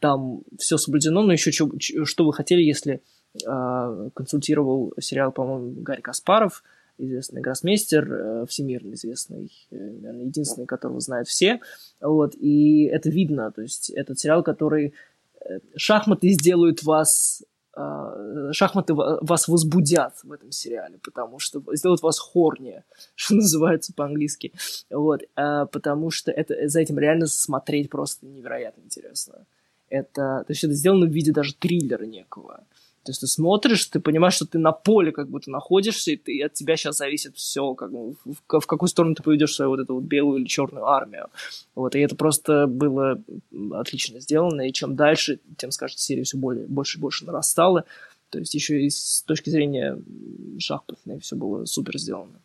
там все соблюдено, но еще что, что вы хотели, если э, консультировал сериал, по-моему, Гарри Каспаров, известный гроссмейстер, э, всемирно известный, э, наверное, единственный, которого знают все. Вот, и это видно, то есть этот сериал, который э, шахматы сделают вас шахматы вас возбудят в этом сериале, потому что сделают вас хорнее, что называется по-английски. Вот, потому что это, за этим реально смотреть просто невероятно интересно. Это, то есть это сделано в виде даже триллера некого. То есть ты смотришь, ты понимаешь, что ты на поле как будто находишься, и, ты, и от тебя сейчас зависит все, как, в, в, какую сторону ты поведешь свою вот эту вот белую или черную армию. Вот, и это просто было отлично сделано, и чем дальше, тем, скажем, серия все более, больше и больше нарастала. То есть еще и с точки зрения шахматной все было супер сделано.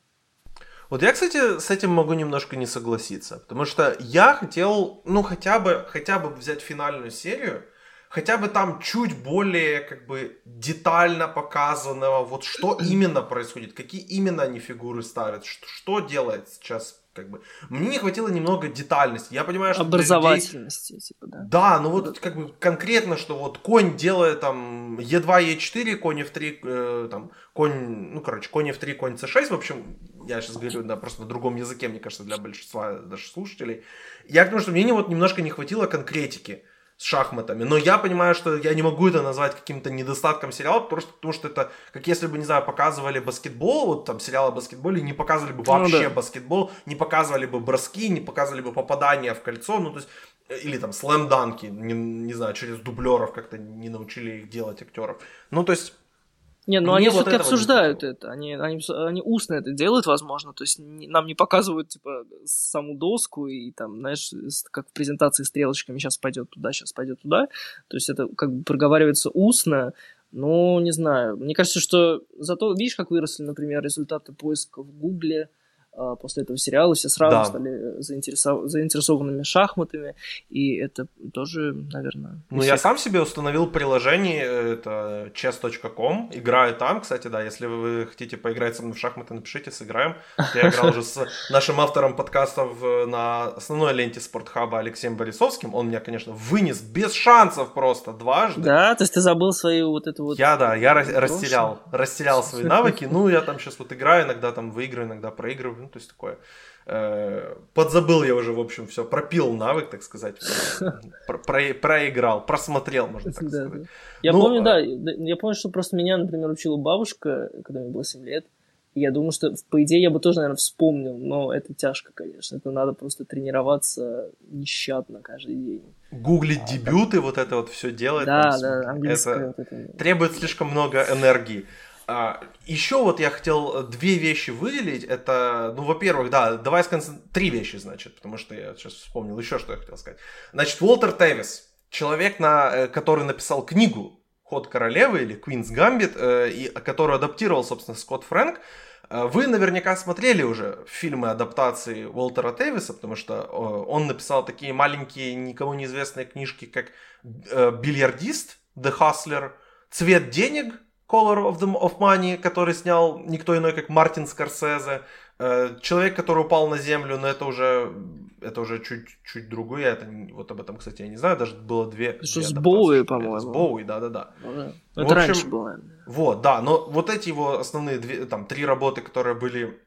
Вот я, кстати, с этим могу немножко не согласиться, потому что я хотел, ну, хотя бы, хотя бы взять финальную серию, хотя бы там чуть более как бы детально показанного, вот что именно происходит, какие именно они фигуры ставят, что, что делает сейчас как бы. Мне не хватило немного детальности. Я понимаю, что образовательности, людей... типа, да. Да, ну вот как бы конкретно, что вот конь делает там Е2, Е4, конь F3, э, там конь, ну короче, конь F3, конь C6. В общем, я сейчас говорю да, просто на другом языке, мне кажется, для большинства даже слушателей. Я к тому, что мне вот немножко не хватило конкретики с шахматами. Но я понимаю, что я не могу это назвать каким-то недостатком сериала, потому что, потому что это как если бы, не знаю, показывали баскетбол, вот там сериал о баскетболе, не показывали бы вообще ну, да. баскетбол, не показывали бы броски, не показывали бы попадания в кольцо, ну то есть э, или там слэм-данки, не, не знаю, через дублеров как-то не научили их делать актеров. Ну, то есть не, ну они вот все-таки обсуждают не это, они, они, они устно это делают, возможно, то есть не, нам не показывают, типа, саму доску и там, знаешь, как в презентации стрелочками сейчас пойдет туда, сейчас пойдет туда, то есть это как бы проговаривается устно, ну, не знаю, мне кажется, что зато, видишь, как выросли, например, результаты поиска в Гугле, после этого сериала все сразу да. стали заинтересов... заинтересованными шахматами, и это тоже, наверное... Ну, я сам себе установил приложение, это chess.com, играю там, кстати, да, если вы хотите поиграть со мной в шахматы, напишите, сыграем. Я играл уже с нашим автором подкастов на основной ленте Спортхаба Алексеем Борисовским, он меня, конечно, вынес без шансов просто дважды. Да, то есть ты забыл свою вот эту вот... Я, да, я растерял, растерял свои навыки, ну, я там сейчас вот играю, иногда там выиграю, иногда проигрываю, ну, то есть такое. Э, подзабыл я уже, в общем, все, пропил навык, так сказать, про, про, проиграл, просмотрел, можно так сказать. Да. Я ну, помню, а... да, я помню, что просто меня, например, учила бабушка, когда мне было 7 лет, и я думаю, что, по идее, я бы тоже, наверное, вспомнил, но это тяжко, конечно. Это надо просто тренироваться нещадно каждый день. Гуглить а, дебюты, так... вот это вот все делать. Да, там, да, английское. Это, вот это... требует слишком много энергии. А, еще вот я хотел э, две вещи выделить. Это, ну, во-первых, да, давай сконцентрируем... Три вещи, значит, потому что я сейчас вспомнил еще, что я хотел сказать. Значит, Уолтер Тевис, человек, на, э, который написал книгу «Ход королевы» или «Queen's Gambit», э, и, которую адаптировал, собственно, Скотт Фрэнк. Вы наверняка смотрели уже фильмы адаптации Уолтера Тевиса, потому что он написал такие маленькие, никому неизвестные книжки, как «Бильярдист», «The Hustler», «Цвет денег», Color of, the, of Money, который снял никто иной, как Мартин Скорсезе. Э, человек, который упал на землю, но это уже, это уже чуть-чуть другое. Это, вот об этом, кстати, я не знаю. Даже было две. Что с Боуи, по-моему. С Боуи. Ну, это общем, раньше было. Вот, да. Но вот эти его основные две, там, три работы, которые были,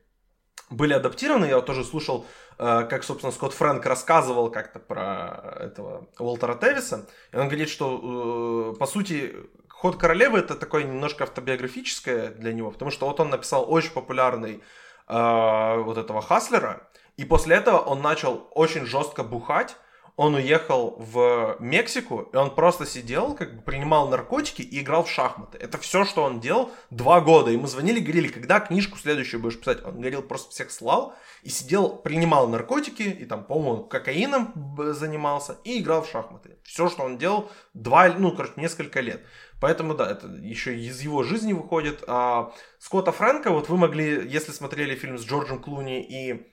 были адаптированы, я тоже слушал э, как, собственно, Скотт Фрэнк рассказывал как-то про этого Уолтера Тевиса. И он говорит, что, э, по сути, Ход королевы это такое немножко автобиографическое для него, потому что вот он написал очень популярный э, вот этого Хаслера, и после этого он начал очень жестко бухать, он уехал в Мексику, и он просто сидел, как бы принимал наркотики и играл в шахматы. Это все, что он делал два года. Мы звонили, говорили, когда книжку следующую будешь писать. Он говорил, просто всех слал и сидел, принимал наркотики, и там, по-моему, кокаином занимался, и играл в шахматы. Все, что он делал, два, ну, короче, несколько лет. Поэтому, да, это еще из его жизни выходит. А Скотта Фрэнка, вот вы могли, если смотрели фильм с Джорджем Клуни и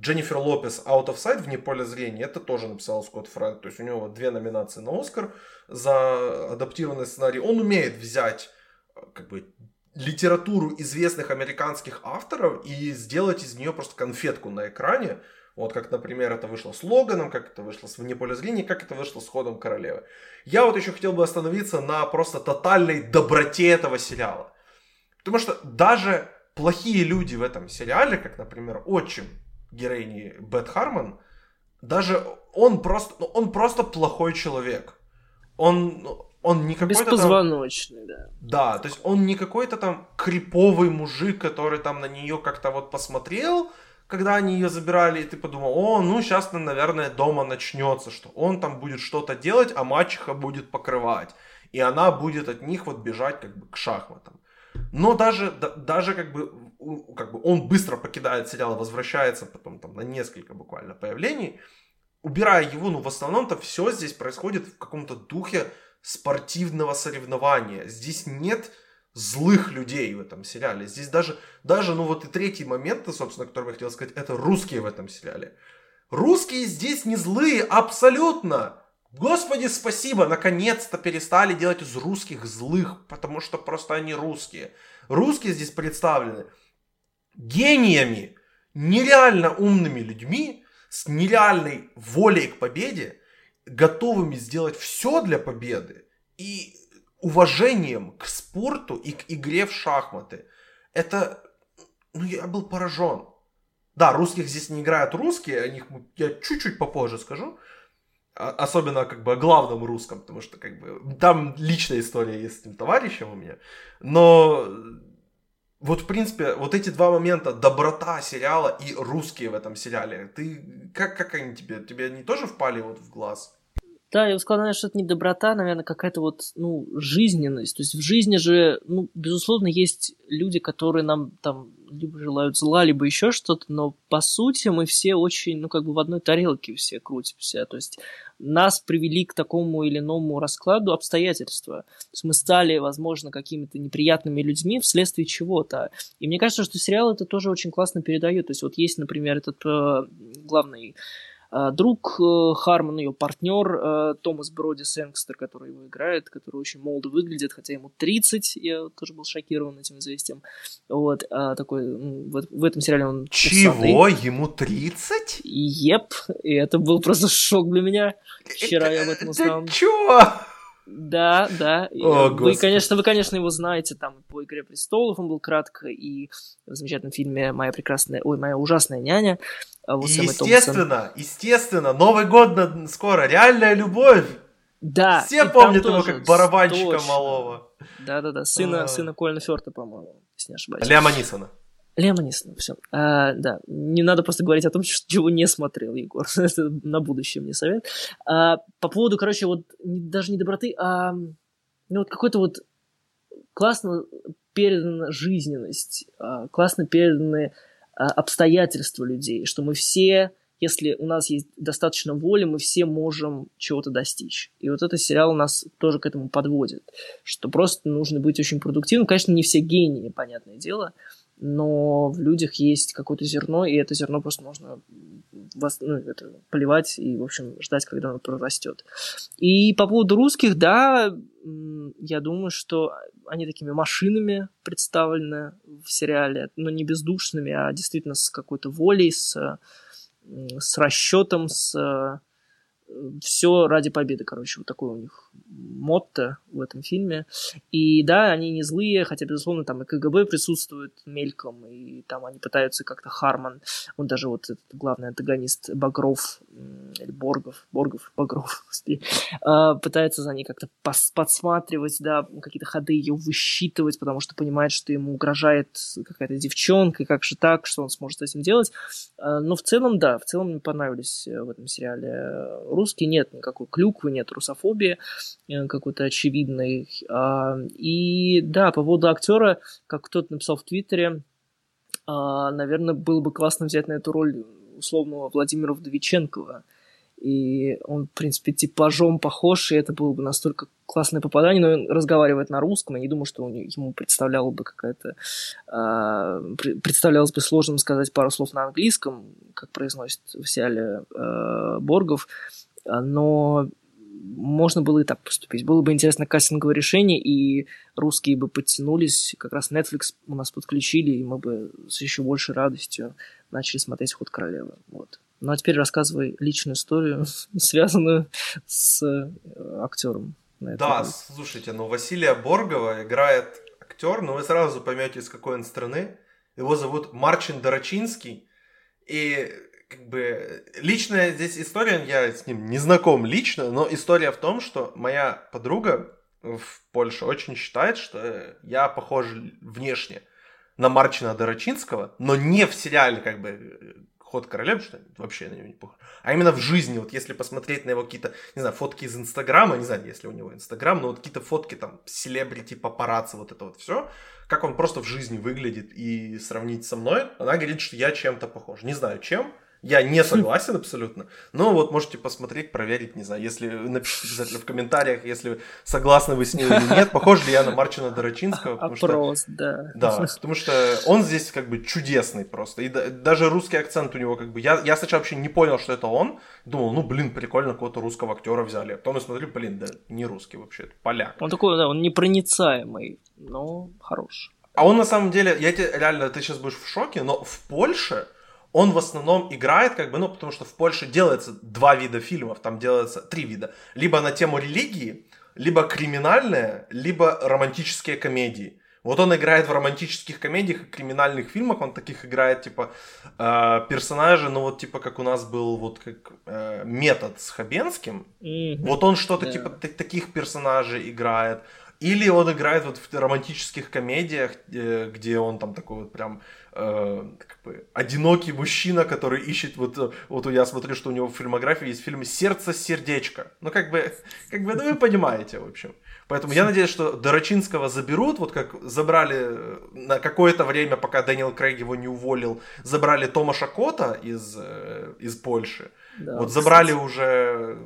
Дженнифер Лопес Out of Sight вне поля зрения, это тоже написал Скотт Фрэнк. То есть у него две номинации на Оскар за адаптированный сценарий. Он умеет взять э, как бы литературу известных американских авторов и сделать из нее просто конфетку на экране. Вот как, например, это вышло с Логаном, как это вышло с «Вне поля зрения», как это вышло с «Ходом королевы». Я вот еще хотел бы остановиться на просто тотальной доброте этого сериала. Потому что даже плохие люди в этом сериале, как, например, отчим героини Бет Харман, даже он просто, ну, он просто плохой человек. Он, ну, он не какой-то Беспозвоночный, там... да. Да, то есть он не какой-то там криповый мужик, который там на нее как-то вот посмотрел, когда они ее забирали, и ты подумал, о, ну сейчас, наверное, дома начнется, что он там будет что-то делать, а мачеха будет покрывать. и она будет от них вот бежать как бы к шахматам. Но даже, да, даже как бы, как бы он быстро покидает сериал возвращается потом там на несколько буквально появлений, убирая его, ну в основном-то все здесь происходит в каком-то духе спортивного соревнования. Здесь нет злых людей в этом сериале. Здесь даже, даже, ну вот и третий момент, собственно, который я хотел сказать, это русские в этом сериале. Русские здесь не злые, абсолютно. Господи, спасибо, наконец-то перестали делать из русских злых, потому что просто они русские. Русские здесь представлены гениями, нереально умными людьми, с нереальной волей к победе, готовыми сделать все для победы и уважением к спорту и к игре в шахматы. Это, ну я был поражен. Да, русских здесь не играют русские, о них я чуть-чуть попозже скажу. А, особенно как бы о главном русском, потому что как бы там личная история есть с этим товарищем у меня. Но вот, в принципе, вот эти два момента, доброта сериала и русские в этом сериале, ты, как, как они тебе, тебе они тоже впали вот в глаз? Да, я бы сказал, наверное, что это не доброта, наверное, какая-то вот, ну, жизненность. То есть в жизни же, ну, безусловно, есть люди, которые нам там либо желают зла, либо еще что-то, но по сути мы все очень, ну, как бы в одной тарелке все крутимся. То есть нас привели к такому или иному раскладу обстоятельства. То есть мы стали, возможно, какими-то неприятными людьми вследствие чего-то. И мне кажется, что сериал это тоже очень классно передает. То есть вот есть, например, этот э, главный друг э, Хармон, ее партнер э, Томас Броди Сэнгстер, который его играет, который очень молодо выглядит, хотя ему 30, я тоже был шокирован этим известием. Вот, а такой, в, в этом сериале он... Чего? Усатый. Ему 30? Еп, и это был просто шок для меня. Вчера я об этом узнал. Чё? Да, да. О, вы, конечно, вы, конечно, его знаете там по «Игре престолов», он был кратко, и в замечательном фильме «Моя прекрасная, ой, моя ужасная няня». А вот естественно, естественно, Новый год скоро, реальная любовь. Да. Все помнят его как барабанщика точно. малого. Да-да-да, сына, а... сына Колина Фёрта, по-моему, если не ошибаюсь. Лема Нисона. Лема Нисона, все. А, да, не надо просто говорить о том, чего не смотрел Егор. Это на будущее мне совет. А, по поводу, короче, вот не, даже не доброты, а ну, вот какой-то вот классно передана жизненность, а, классно переданы а, обстоятельства людей, что мы все, если у нас есть достаточно воли, мы все можем чего-то достичь. И вот этот сериал нас тоже к этому подводит, что просто нужно быть очень продуктивным. Конечно, не все гении, понятное дело, но в людях есть какое-то зерно, и это зерно просто можно ну, это, поливать и, в общем, ждать, когда оно прорастет. И по поводу русских, да, я думаю, что они такими машинами представлены в сериале, но не бездушными, а действительно с какой-то волей, с, с расчетом, с все ради победы, короче, вот такой у них мотто в этом фильме. И да, они не злые, хотя, безусловно, там и КГБ присутствует мельком, и там они пытаются как-то Харман, он даже вот этот главный антагонист Багров, или Боргов, Боргов, Багров, а, пытается за ней как-то подсматривать, да, какие-то ходы ее высчитывать, потому что понимает, что ему угрожает какая-то девчонка, как же так, что он сможет с этим делать. А, но в целом, да, в целом мне понравились э, в этом сериале русский, нет никакой клюквы, нет русофобии э, какой-то очевидной. А, и да, по поводу актера, как кто-то написал в Твиттере, а, наверное, было бы классно взять на эту роль условного Владимира Вдовиченкова. И он, в принципе, типажом похож, и это было бы настолько классное попадание, но он разговаривает на русском, я не думаю, что ему представляло бы какая-то... Э, представлялось бы сложным сказать пару слов на английском, как произносит в сериале э, Боргов, но можно было и так поступить. Было бы интересно кастинговое решение, и русские бы подтянулись, как раз Netflix у нас подключили, и мы бы с еще большей радостью начали смотреть «Ход королевы». Вот. Ну а теперь рассказывай личную историю, связанную с э, актером. Да, будет. слушайте, ну Василия Боргова играет актер, но вы сразу поймете, из какой он страны. Его зовут Марчин Дорочинский. И как бы личная здесь история, я с ним не знаком лично, но история в том, что моя подруга в Польше очень считает, что я похож внешне на Марчина Дорочинского, но не в сериале как бы Ход королев, что вообще на него не похож. А именно в жизни, вот если посмотреть на его какие-то, не знаю, фотки из Инстаграма, не знаю, если у него Инстаграм, но вот какие-то фотки там, селебрити, папарацци, вот это вот все, как он просто в жизни выглядит и сравнить со мной, она говорит, что я чем-то похож. Не знаю чем, я не согласен абсолютно. Но вот можете посмотреть, проверить, не знаю, если напишите обязательно в комментариях, если согласны вы с ним или нет, похож ли я на Марчина Дорочинского. Опрос, что, да. Да, потому что он здесь как бы чудесный просто. И да, даже русский акцент у него как бы... Я, я сначала вообще не понял, что это он. Думал, ну блин, прикольно, какого-то русского актера взяли. А потом я смотрю, блин, да не русский вообще, это поляк. Он такой, да, он непроницаемый, но хороший. А он на самом деле, я тебе реально, ты сейчас будешь в шоке, но в Польше он в основном играет, как бы, ну, потому что в Польше делается два вида фильмов, там делается три вида. Либо на тему религии, либо криминальная, либо романтические комедии. Вот он играет в романтических комедиях и криминальных фильмах, он таких играет, типа, э, персонажи, ну вот, типа, как у нас был вот как э, метод с Хабенским. Mm-hmm. Вот он что-то, yeah. типа, т- таких персонажей играет. Или он играет вот в романтических комедиях, э, где он там такой вот прям э, как бы одинокий мужчина, который ищет вот вот я смотрю, что у него в фильмографии есть фильм "Сердце сердечко". Ну как бы как бы ну вы понимаете, в общем. Поэтому я надеюсь, что Дорочинского заберут, вот как забрали э, на какое-то время, пока Дэниел Крейг его не уволил, забрали Томаша Кота из, э, из Польши. Да, вот забрали кстати. уже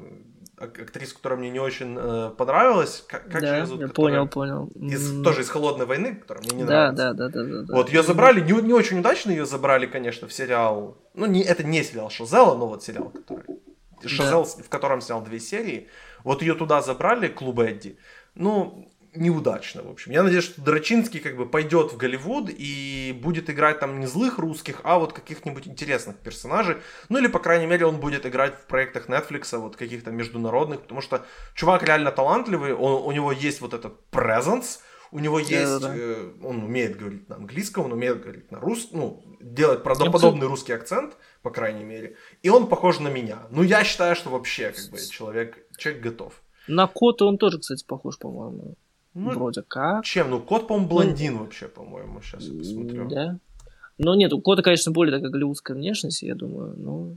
актрису, которая мне не очень э, понравилась. Как, как да, же ее зовут? Я понял, понял. Из, тоже из холодной войны, которая мне не да, нравится. Да, да, да, да, да. Вот ее забрали, не, не очень удачно ее забрали, конечно, в сериал. Ну, не, это не сериал Шазела, но вот сериал, который. Шазел, да. в котором снял две серии. Вот ее туда забрали, клуб Эдди. Ну, неудачно, в общем. Я надеюсь, что Драчинский как бы пойдет в Голливуд и будет играть там не злых русских, а вот каких-нибудь интересных персонажей. Ну или, по крайней мере, он будет играть в проектах Netflix, вот каких-то международных, потому что чувак реально талантливый, он, у него есть вот этот presence, у него есть, да, да. Э, он умеет говорить на английском, он умеет говорить на русском, ну, делать правдоподобный русский акцент, по крайней мере, и он похож на меня. Ну, я считаю, что вообще, как бы, человек, человек готов. На кота он тоже, кстати, похож, по-моему. Ну, Вроде как. Чем? Ну, кот, по-моему, блондин ну, вообще, по-моему, сейчас я посмотрю. Да. Ну, нет, у кота, конечно, более такая голливудская внешность, я думаю, но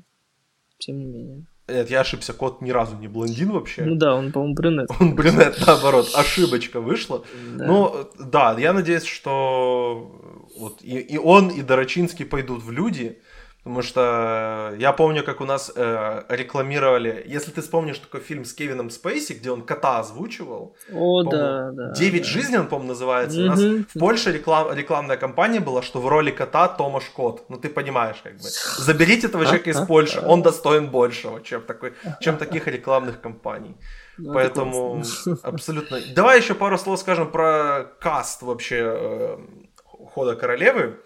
тем не менее. Нет, я ошибся, кот ни разу не блондин вообще. Ну да, он, по-моему, брюнет. Он брюнет, наоборот, ошибочка вышла. Да. Ну, да, я надеюсь, что вот и, и он, и Дорочинский пойдут в люди, Потому что я помню, как у нас э, рекламировали, если ты вспомнишь такой фильм с Кевином Спейси, где он кота озвучивал. О, да, да. «Девять да. жизней», он, по-моему, называется. У нас в Польше реклам, рекламная кампания была, что в роли кота Томаш Кот. Ну, ты понимаешь, как бы. Заберите этого человека из Польши, он достоин большего, чем, такой, чем таких рекламных кампаний. Ну, Поэтому абсолютно. Давай еще пару слов скажем про каст вообще э, хода королевы.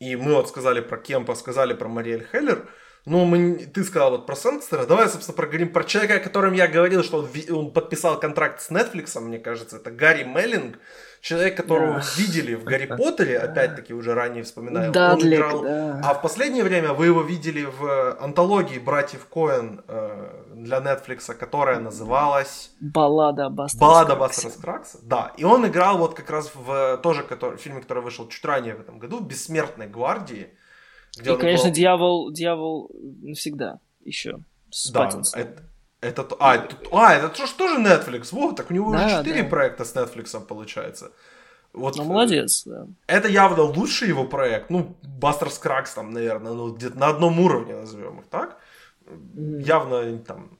И мы вот сказали про Кемпа, сказали про Мариэль Хеллер. Ну, мы, ты сказал вот про Сэнкстера. Давай, собственно, проговорим про человека, о котором я говорил, что он, он подписал контракт с Netflix, мне кажется. Это Гарри Меллинг. Человек, которого да. видели в Гарри Поттере, опять-таки уже ранее вспоминаем. Дадлик, он играл... да. А в последнее время вы его видели в антологии братьев Коэн э, для Netflix, которая называлась... Баллада Бастера Баллада Бастера Скракса. Да, и он играл вот как раз в тоже который, в фильме, который вышел чуть ранее в этом году, «Бессмертной гвардии». Где и, конечно, был... дьявол, дьявол навсегда еще. С да, это, это, а, это, а, это же тоже Netflix. Вот, так у него да, уже 4 да. проекта с Netflix получается. Вот, ну, молодец, да. Это явно лучший его проект. Ну, Бастер Скракс там, наверное, ну, где-то на одном уровне назовем их так. Mm-hmm. Явно там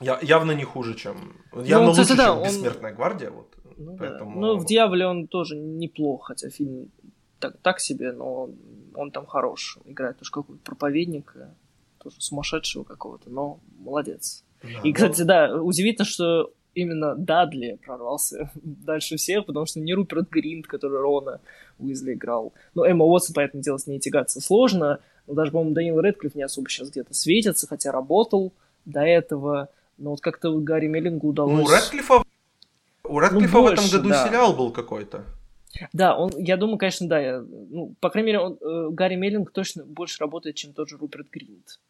я, явно не хуже, чем... Явно ну, кстати, лучше, да, чем он... «Бессмертная гвардия». Вот, ну, поэтому... да. ну, в «Дьяволе» он тоже неплох, хотя фильм так, так себе, но он, он там хорош. Играет тоже какой-то проповедника тоже сумасшедшего какого-то, но молодец. Да, и, кстати, да, удивительно, что именно Дадли прорвался дальше всех, потому что не Руперт Гринд, который Рона Уизли играл. Ну, Эмма Уотсон, поэтому дело с ней тягаться сложно. Но даже, по-моему, Даниил Редклифф не особо сейчас где-то светится, хотя работал до этого. Но вот как-то Гарри Меллингу удалось... Ну, у Редклиффа, у Редклиффа ну, больше, в этом году да. сериал был какой-то. Да, он, я думаю, конечно, да. Я, ну, по крайней мере, он, э, Гарри Меллинг точно больше работает, чем тот же Руперт Гринд.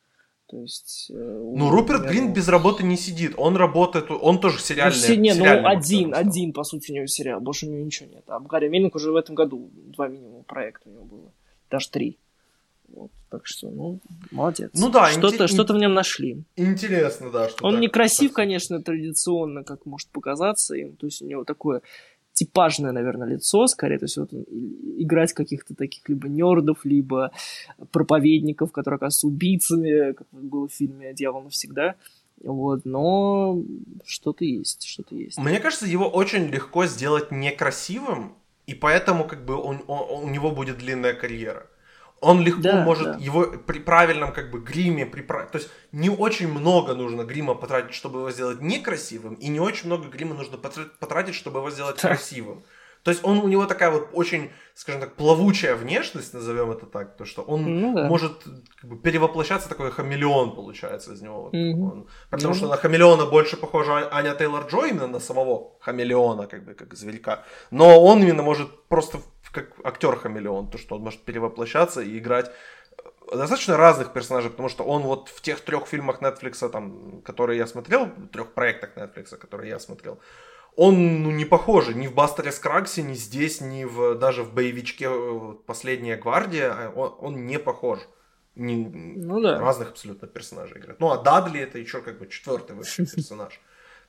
То есть... Э, ну, Руперт наверное... Грин без работы не сидит. Он работает, он тоже сериальный. Ну, не, ну, один, один, по сути, у него сериал. Больше у него ничего нет. А Гарри Мельник уже в этом году два минимум проекта у него было. Даже три. Вот, так что, ну, молодец. Ну да, что-то, инте- что-то в нем нашли. Интересно, да. Что Он так, не красив, так. конечно, традиционно, как может показаться им. То есть у него такое типажное, наверное, лицо, скорее, то есть вот играть каких-то таких либо нердов, либо проповедников, которые оказываются убийцами, как было в фильме «Дьявол навсегда», вот, но что-то есть, что-то есть. Мне кажется, его очень легко сделать некрасивым, и поэтому как бы он, он, у него будет длинная карьера он легко да, может да. его при правильном как бы гриме, при, то есть не очень много нужно грима потратить, чтобы его сделать некрасивым, и не очень много грима нужно потратить, чтобы его сделать красивым. То есть он у него такая вот очень, скажем так, плавучая внешность, назовем это так, то что он ну, да. может как бы, перевоплощаться, такой хамелеон получается из него. Вот, mm-hmm. он, потому mm-hmm. что на хамелеона больше похожа Аня Тейлор Джой именно на самого хамелеона, как бы как зверька. Но он именно может просто как актер хамелеон, то, что он может перевоплощаться и играть э, достаточно разных персонажей, потому что он вот в тех трех фильмах Netflix, там, которые я смотрел, трех проектах Netflix, которые я смотрел, он ну, не похож ни в Бастере Скрагсе, ни здесь, ни в, даже в боевичке э, «Последняя гвардия», а он, он не похож. Не, ну да. Разных абсолютно персонажей играет. Ну, а Дадли это еще как бы четвертый персонаж.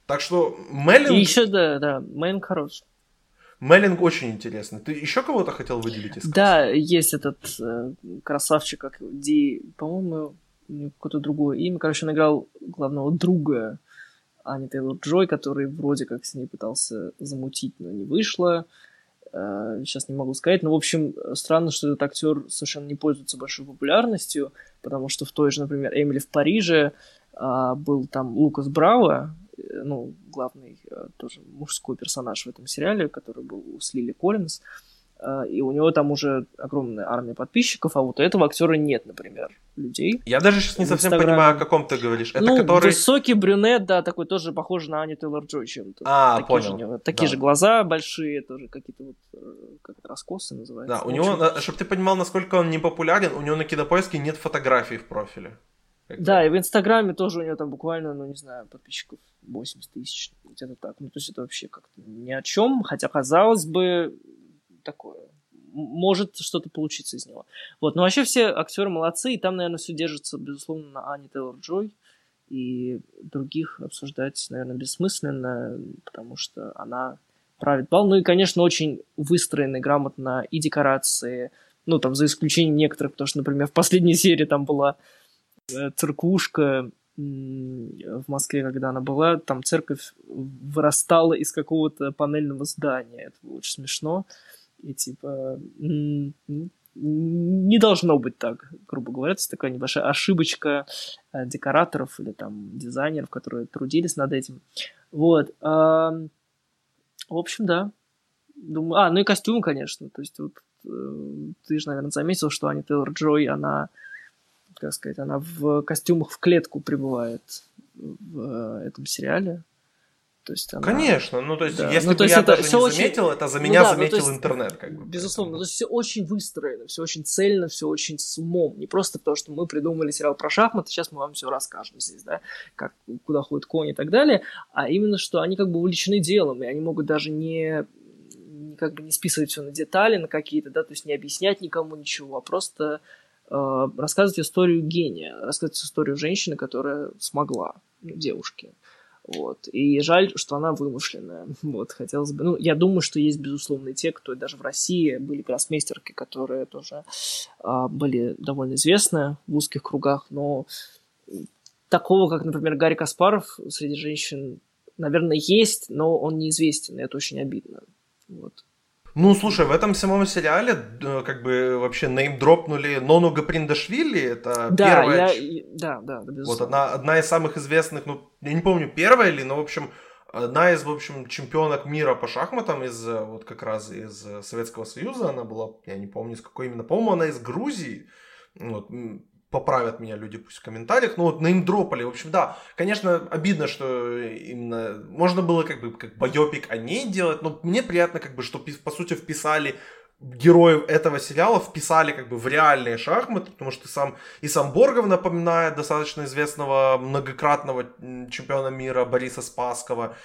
Так что Меллинг... И еще, да, да, Меллинг хорош. Меллинг очень интересный. Ты еще кого-то хотел выделить из Да, есть этот э, красавчик, как Ди, по-моему, какое-то другое имя. Короче, он играл главного друга Ани Тейлор Джой, который вроде как с ней пытался замутить, но не вышло. Э, сейчас не могу сказать. Но, в общем, странно, что этот актер совершенно не пользуется большой популярностью, потому что в той же, например, Эмили в Париже э, был там Лукас Браво, ну, главный э, тоже мужской персонаж в этом сериале, который был у Слили Коллинз, э, и у него там уже огромная армия подписчиков, а вот у этого актера нет, например, людей. Я даже сейчас не совсем понимаю, о каком ты говоришь. Это ну, который... высокий брюнет, да, такой тоже похож на Ани Тейлор Джой чем-то. А, такие понял. Же, него, такие да. же глаза большие, тоже какие-то вот, э, как это, раскосы называются. Да, у него, чтобы ты понимал, насколько он не популярен, у него на кинопоиске нет фотографий в профиле. Да, и в Инстаграме тоже у него там буквально, ну, не знаю, подписчиков 80 тысяч, где-то так. Ну, то есть это вообще как-то ни о чем, хотя, казалось бы, такое, может что-то получиться из него. Вот, но вообще все актеры молодцы, и там, наверное, все держится, безусловно, на Ани Тейлор-Джой, и других обсуждать, наверное, бессмысленно, потому что она правит бал. Ну и, конечно, очень выстроены грамотно и декорации, ну, там, за исключением некоторых, потому что, например, в последней серии там была церквушка в Москве, когда она была, там церковь вырастала из какого-то панельного здания. Это было очень смешно. И типа не должно быть так, грубо говоря. Это такая небольшая ошибочка э, декораторов или там дизайнеров, которые трудились над этим. Вот. В общем, да. Думаю, а, ну и костюм, конечно. То есть вот э, ты же, наверное, заметил, что Ани Тейлор Джой, она как сказать, она в костюмах в клетку прибывает в э, этом сериале. То есть она... Конечно, ну то есть, да. если ну, бы есть я это даже не очень... заметил, это за ну меня ну, да, заметил ну, есть, интернет. Как бы. Безусловно, то есть все очень выстроено, все очень цельно, все очень с умом. Не просто то, что мы придумали сериал про шахматы, сейчас мы вам все расскажем здесь, да, как, куда ходит конь и так далее, а именно, что они как бы увлечены делом, и они могут даже не как бы не списывать все на детали, на какие-то, да, то есть не объяснять никому ничего, а просто рассказывать историю гения, рассказывать историю женщины, которая смогла, ну, девушки. Вот. И жаль, что она вымышленная. Вот, хотелось бы... Ну, я думаю, что есть, безусловно, те, кто даже в России были гроссмейстерки, которые тоже а, были довольно известны в узких кругах, но такого, как, например, Гарри Каспаров среди женщин, наверное, есть, но он неизвестен, и это очень обидно. Вот. Ну, слушай, в этом самом сериале э, как бы вообще неймдропнули Нону Гаприндашвили, это да, первая... Я... Да, да, безусловно. Вот одна, одна из самых известных, ну, я не помню, первая ли, но, в общем, одна из, в общем, чемпионок мира по шахматам из, э, вот как раз из э, Советского Союза, она была, я не помню, из какой именно, по-моему, она из Грузии, вот, поправят меня люди пусть в комментариях, ну вот неймдропали, в общем, да, конечно, обидно, что именно, можно было как бы как байопик о ней делать, но мне приятно как бы, что по сути вписали героев этого сериала вписали как бы в реальные шахматы, потому что сам и сам Боргов напоминает достаточно известного многократного чемпиона мира Бориса Спаскова,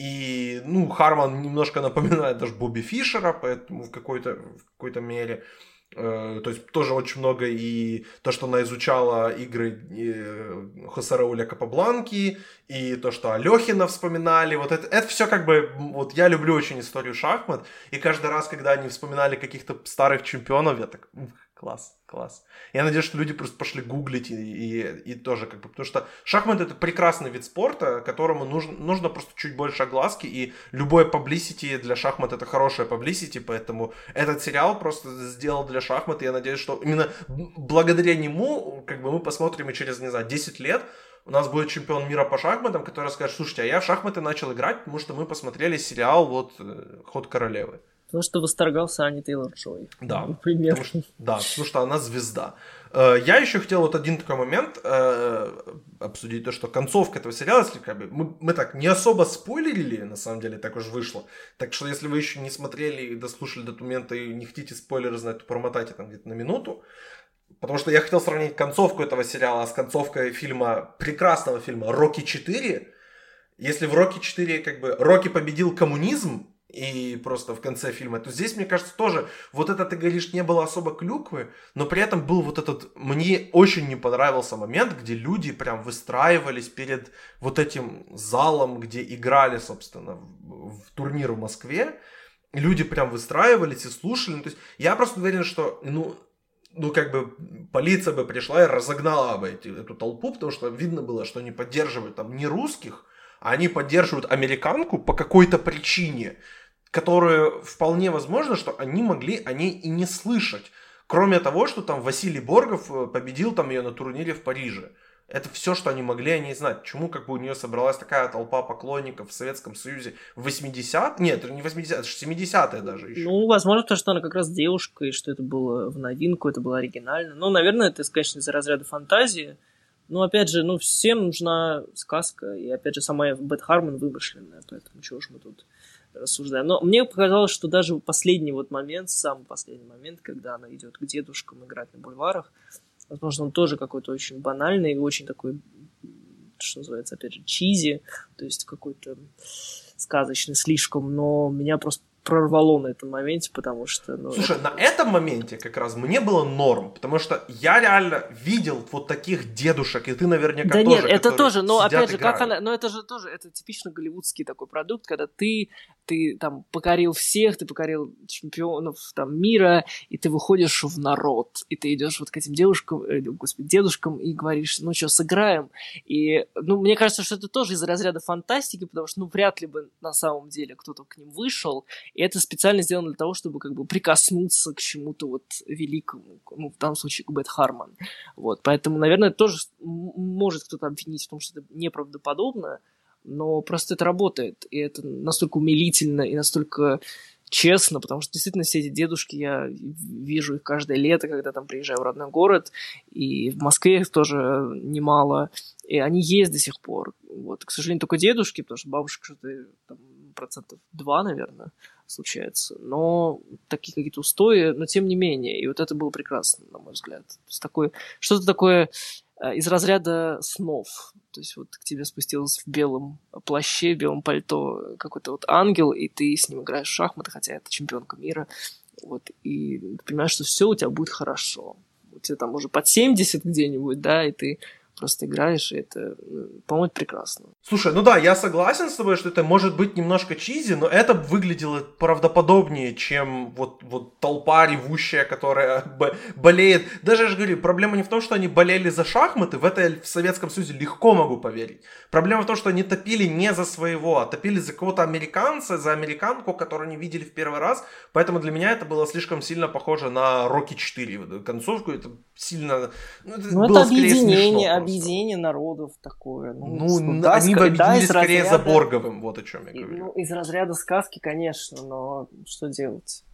и, ну, Харман немножко напоминает даже Бобби Фишера, поэтому в какой-то, в какой-то мере. Э, то есть тоже очень много и то, что она изучала игры э, Хосе Рауля Капабланки, и то, что Алехина вспоминали, вот это, это все как бы, вот я люблю очень историю шахмат, и каждый раз, когда они вспоминали каких-то старых чемпионов, я так, класс, класс. Я надеюсь, что люди просто пошли гуглить и, и, и тоже как бы, потому что шахмат это прекрасный вид спорта, которому нужно, нужно просто чуть больше огласки, и любое publicity для шахмат это хорошее publicity, поэтому этот сериал просто сделал для шахмат, и я надеюсь, что именно благодаря нему, как бы мы посмотрим и через, не знаю, 10 лет, у нас будет чемпион мира по шахматам, который скажет, слушайте, а я в шахматы начал играть, потому что мы посмотрели сериал вот э, «Ход королевы». Потому что восторгался Ани Тейлор Джой. Да. Например. Потому что, да, потому что она звезда. Э, я еще хотел вот один такой момент э, обсудить, то, что концовка этого сериала, если как бы, мы, мы так не особо спойлерили, на самом деле, так уж вышло. Так что если вы еще не смотрели и дослушали до момента и не хотите спойлеры знать, то промотайте там где-то на минуту. Потому что я хотел сравнить концовку этого сериала с концовкой фильма, прекрасного фильма «Рокки 4». Если в «Рокки 4» как бы Рокки победил коммунизм, и просто в конце фильма, то здесь, мне кажется, тоже вот это, ты говоришь, не было особо клюквы, но при этом был вот этот, мне очень не понравился момент, где люди прям выстраивались перед вот этим залом, где играли, собственно, в, в турнир в Москве, люди прям выстраивались и слушали, ну, то есть я просто уверен, что, ну, ну, как бы полиция бы пришла и разогнала бы эти, эту толпу, потому что видно было, что они поддерживают там не русских, а они поддерживают американку по какой-то причине которые вполне возможно, что они могли о ней и не слышать. Кроме того, что там Василий Боргов э, победил там ее на турнире в Париже. Это все, что они могли о ней знать. Почему как бы у нее собралась такая толпа поклонников в Советском Союзе в 80 Нет, не 80 это 70-е даже еще. Ну, возможно, потому что она как раз девушка, и что это было в новинку, это было оригинально. Ну, наверное, это, конечно, из-за разряда фантазии. Но, опять же, ну, всем нужна сказка. И, опять же, сама Бет Хармон вымышленная, поэтому чего ж мы тут рассуждаем. Но мне показалось, что даже последний вот момент, самый последний момент, когда она идет к дедушкам играть на бульварах, возможно, он тоже какой-то очень банальный и очень такой, что называется, опять же, чизи, то есть какой-то сказочный слишком, но меня просто прорвало на этом моменте, потому что... Ну, Слушай, это... на этом моменте как раз мне было норм, потому что я реально видел вот таких дедушек, и ты наверняка да тоже. Да нет, это тоже, но опять же, играют. как она... Но это же тоже, это типично голливудский такой продукт, когда ты ты там покорил всех, ты покорил чемпионов там мира, и ты выходишь в народ, и ты идешь вот к этим девушкам, э, господи, дедушкам и говоришь, ну что, сыграем? И, ну, мне кажется, что это тоже из разряда фантастики, потому что, ну, вряд ли бы на самом деле кто-то к ним вышел, и это специально сделано для того, чтобы как бы прикоснуться к чему-то вот великому, ну, в данном случае к Бет Харман. Вот, поэтому, наверное, тоже может кто-то обвинить в том, что это неправдоподобно, но просто это работает, и это настолько умилительно и настолько честно, потому что действительно все эти дедушки, я вижу их каждое лето, когда там приезжаю в родной город, и в Москве их тоже немало, и они есть до сих пор. Вот, к сожалению, только дедушки, потому что бабушка что-то там, процентов два, наверное, случается. Но такие какие-то устои, но тем не менее. И вот это было прекрасно, на мой взгляд. То есть такое, что-то такое Э, из разряда снов. То есть вот к тебе спустился в белом плаще, в белом пальто какой-то вот ангел, и ты с ним играешь в шахматы, хотя это чемпионка мира. Вот, и ты понимаешь, что все у тебя будет хорошо. У тебя там уже под 70 где-нибудь, да, и ты просто играешь, и это, ну, по-моему, прекрасно. Слушай, ну да, я согласен с тобой, что это может быть немножко чизи, но это выглядело правдоподобнее, чем вот, вот толпа ревущая, которая болеет. Даже я же говорю, проблема не в том, что они болели за шахматы, в это в Советском Союзе легко могу поверить. Проблема в том, что они топили не за своего, а топили за кого-то американца, за американку, которую они видели в первый раз, поэтому для меня это было слишком сильно похоже на Рокки 4, концовку, это сильно... Ну, это, ну, было это объединение, объединение народов такое. Ну, ну да, они бы объединились да, скорее разряда... за Борговым, вот о чем я говорю. Ну, из разряда сказки, конечно, но что делать?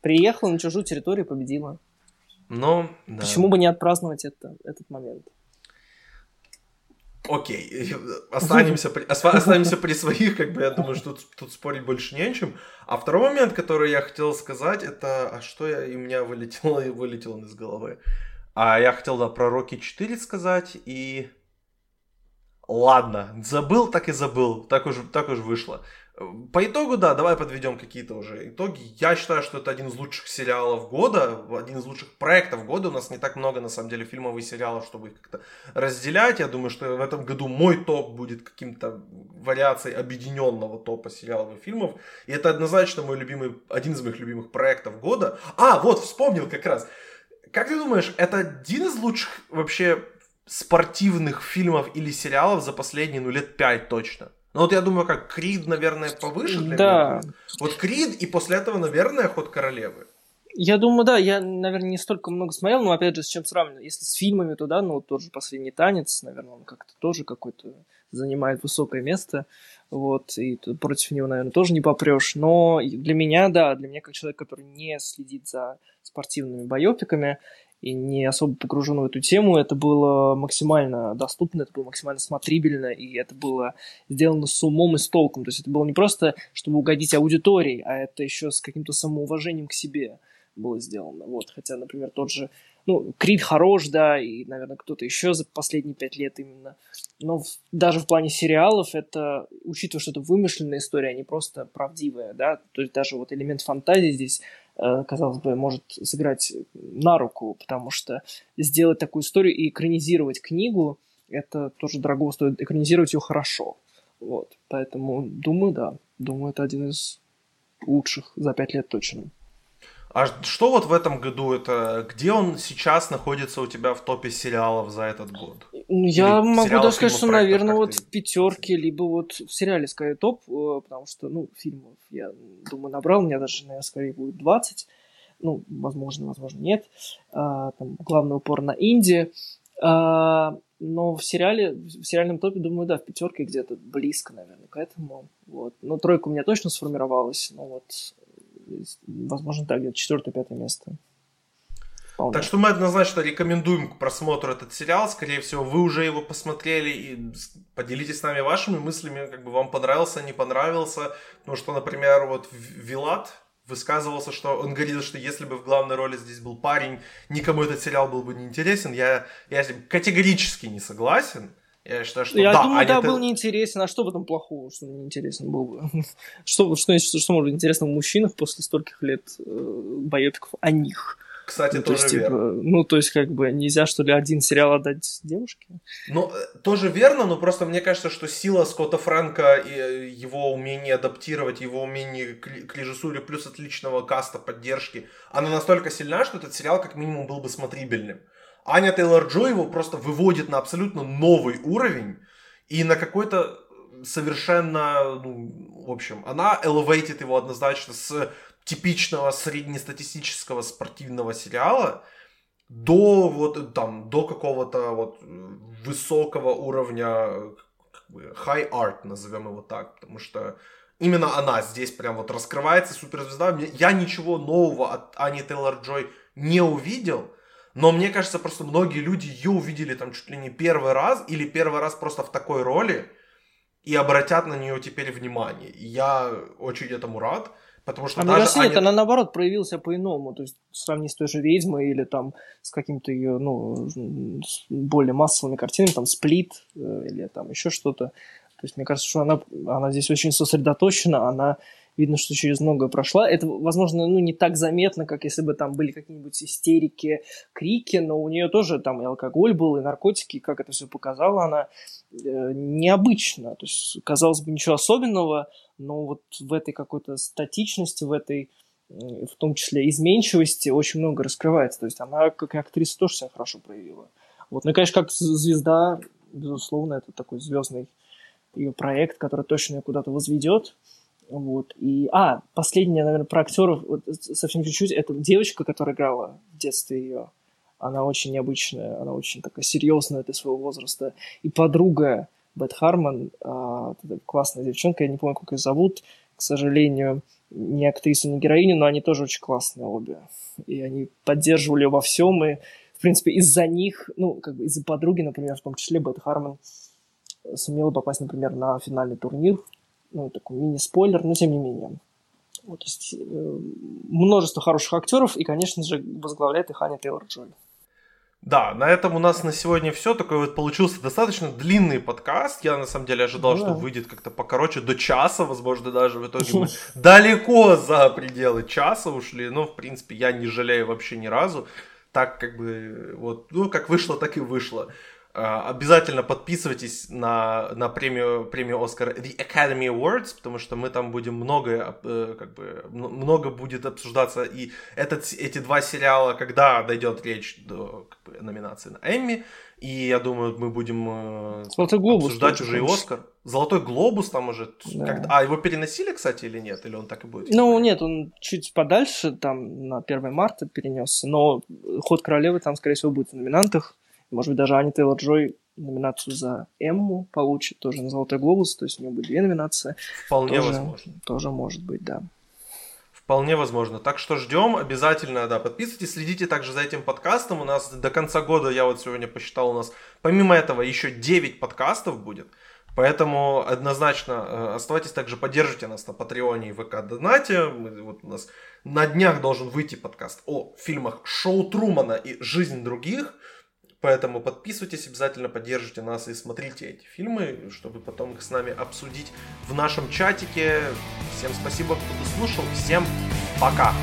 Приехала на чужую территорию и победила. Но, да. Почему бы не отпраздновать это, этот момент? Окей, останемся, при, останемся при своих, как бы я думаю, что тут, тут спорить больше не о чем. А второй момент, который я хотел сказать, это, а что я, и у меня вылетело, и вылетело из головы. А я хотел да, про Рокки 4 сказать, и... Ладно, забыл, так и забыл, так уж, так уж вышло. По итогу, да, давай подведем какие-то уже итоги. Я считаю, что это один из лучших сериалов года, один из лучших проектов года. У нас не так много, на самом деле, фильмов и сериалов, чтобы их как-то разделять. Я думаю, что в этом году мой топ будет каким-то вариацией объединенного топа сериалов и фильмов. И это однозначно мой любимый, один из моих любимых проектов года. А, вот, вспомнил как раз. Как ты думаешь, это один из лучших вообще спортивных фильмов или сериалов за последние, ну, лет пять точно? Ну вот я думаю, как Крид, наверное, повыше для да. меня. Вот Крид и после этого, наверное, Ход королевы. Я думаю, да, я, наверное, не столько много смотрел, но опять же, с чем сравнивать? Если с фильмами, то да, ну тот же последний танец, наверное, он как-то тоже какой-то занимает высокое место. Вот, и против него, наверное, тоже не попрешь. Но для меня, да, для меня, как человек, который не следит за спортивными байопиками, и не особо погружен в эту тему, это было максимально доступно, это было максимально смотрибельно, и это было сделано с умом и с толком. То есть это было не просто, чтобы угодить аудитории, а это еще с каким-то самоуважением к себе было сделано. Вот. Хотя, например, тот же ну, Крид хорош, да, и, наверное, кто-то еще за последние пять лет именно. Но в, даже в плане сериалов это, учитывая, что это вымышленная история, а не просто правдивая, да, то есть даже вот элемент фантазии здесь, э, казалось бы, может сыграть на руку, потому что сделать такую историю и экранизировать книгу, это тоже дорого стоит, экранизировать ее хорошо. Вот, поэтому думаю, да, думаю, это один из лучших за пять лет точно. А что вот в этом году это? Где он сейчас находится у тебя в топе сериалов за этот год? Ну, я Или могу даже сказать, что, наверное, вот в пятерке, либо вот в сериале скорее топ, э, потому что, ну, фильмов я думаю набрал, у меня даже, наверное, скорее будет 20. Ну, возможно, возможно, нет. А, там главный упор на Инди. А, но в сериале, в сериальном топе, думаю, да, в пятерке где-то близко, наверное, к этому. Вот. Но тройка у меня точно сформировалась. Но вот возможно, так, где-то четвертое-пятое место. Вполне. Так что мы однозначно рекомендуем к просмотру этот сериал. Скорее всего, вы уже его посмотрели и поделитесь с нами вашими мыслями, как бы вам понравился, не понравился. Потому что, например, вот Вилат высказывался, что он говорил, что если бы в главной роли здесь был парень, никому этот сериал был бы не интересен. Я, я категорически не согласен. Я считаю, что Я да, думаю, да, был неинтересен. А что в этом плохого, что неинтересен был бы? что, что, что, что может быть интересно в мужчинах после стольких лет э, боепиков о них? Кстати, ну, тоже то есть, верно. Типа, ну, то есть, как бы, нельзя, что ли, один сериал отдать девушке? Ну, э, тоже верно, но просто мне кажется, что сила Скотта Фрэнка и э, его умение адаптировать, его умение к, к режиссуре плюс отличного каста поддержки, она настолько сильна, что этот сериал как минимум был бы смотрибельным. Аня Тейлор-Джо его просто выводит на абсолютно новый уровень и на какой-то совершенно, ну, в общем, она элевейтит его однозначно с типичного среднестатистического спортивного сериала до вот там до какого-то вот высокого уровня как бы, high art назовем его так, потому что именно она здесь прям вот раскрывается суперзвезда. Я ничего нового от Ани Тейлор Джой не увидел, но мне кажется, просто многие люди ее увидели там чуть ли не первый раз или первый раз просто в такой роли и обратят на нее теперь внимание. И я очень этому рад. Потому что а даже кажется, Аня... она наоборот проявился по-иному. То есть сравни с той же ведьмой или там с каким-то ее, ну, более массовыми картинами, там сплит э, или там еще что-то. То есть мне кажется, что она, она здесь очень сосредоточена, она видно, что через многое прошла. Это, возможно, ну, не так заметно, как если бы там были какие-нибудь истерики, крики, но у нее тоже там и алкоголь был, и наркотики, как это все показала она, э, необычно. То есть, казалось бы, ничего особенного, но вот в этой какой-то статичности, в этой в том числе изменчивости очень много раскрывается. То есть она как актриса тоже себя хорошо проявила. Вот. Ну и, конечно, как звезда, безусловно, это такой звездный ее проект, который точно ее куда-то возведет. Вот. И, а, последнее, наверное, про актеров, вот, совсем чуть-чуть, это девочка, которая играла в детстве ее. Она очень необычная, она очень такая серьезная для своего возраста. И подруга Бет Харман, а, классная девчонка, я не помню, как ее зовут, к сожалению, не актрису, не героиню, но они тоже очень классные обе. И они поддерживали во всем, и, в принципе, из-за них, ну, как бы из-за подруги, например, в том числе Бет Харман сумела попасть, например, на финальный турнир ну, такой мини-спойлер, но тем не менее. Вот, то есть, э, множество хороших актеров, и, конечно же, возглавляет их Аня Тейлор-Джой. Да, на этом у нас на сегодня все. Такой вот получился достаточно длинный подкаст. Я на самом деле ожидал, да. что выйдет как-то покороче, до часа, возможно, даже в итоге мы далеко за пределы часа ушли. Но, в принципе, я не жалею вообще ни разу. Так как бы, вот, ну, как вышло, так и вышло. А, обязательно подписывайтесь на, на премию, премию Оскар The Academy Awards, потому что мы там будем много, э, как бы, много будет обсуждаться. И этот, эти два сериала, когда дойдет речь до как бы, номинации на Эмми, и я думаю, мы будем э, Золотой глобус обсуждать уже и Оскар. Zолотой глобус там уже. Да. Когда... А, его переносили, кстати, или нет? Или он так и будет? Ну, нет, он чуть подальше, там на 1 марта перенесся. Но ход королевы там, скорее всего, будет в номинантах. Может быть, даже Аня Тейлор-Джой номинацию за Эмму получит, тоже на Золотой Глобус, то есть у нее будет две номинации. Вполне тоже, возможно. Тоже может быть, да. Вполне возможно. Так что ждем. Обязательно, да, подписывайтесь, следите также за этим подкастом. У нас до конца года, я вот сегодня посчитал, у нас помимо этого еще 9 подкастов будет. Поэтому однозначно э, оставайтесь также, поддержите нас на Патреоне и ВК Донате. Мы, вот у нас на днях должен выйти подкаст о фильмах Шоу Трумана и Жизнь других. Поэтому подписывайтесь, обязательно поддержите нас и смотрите эти фильмы, чтобы потом их с нами обсудить в нашем чатике. Всем спасибо, кто дослушал. Всем пока!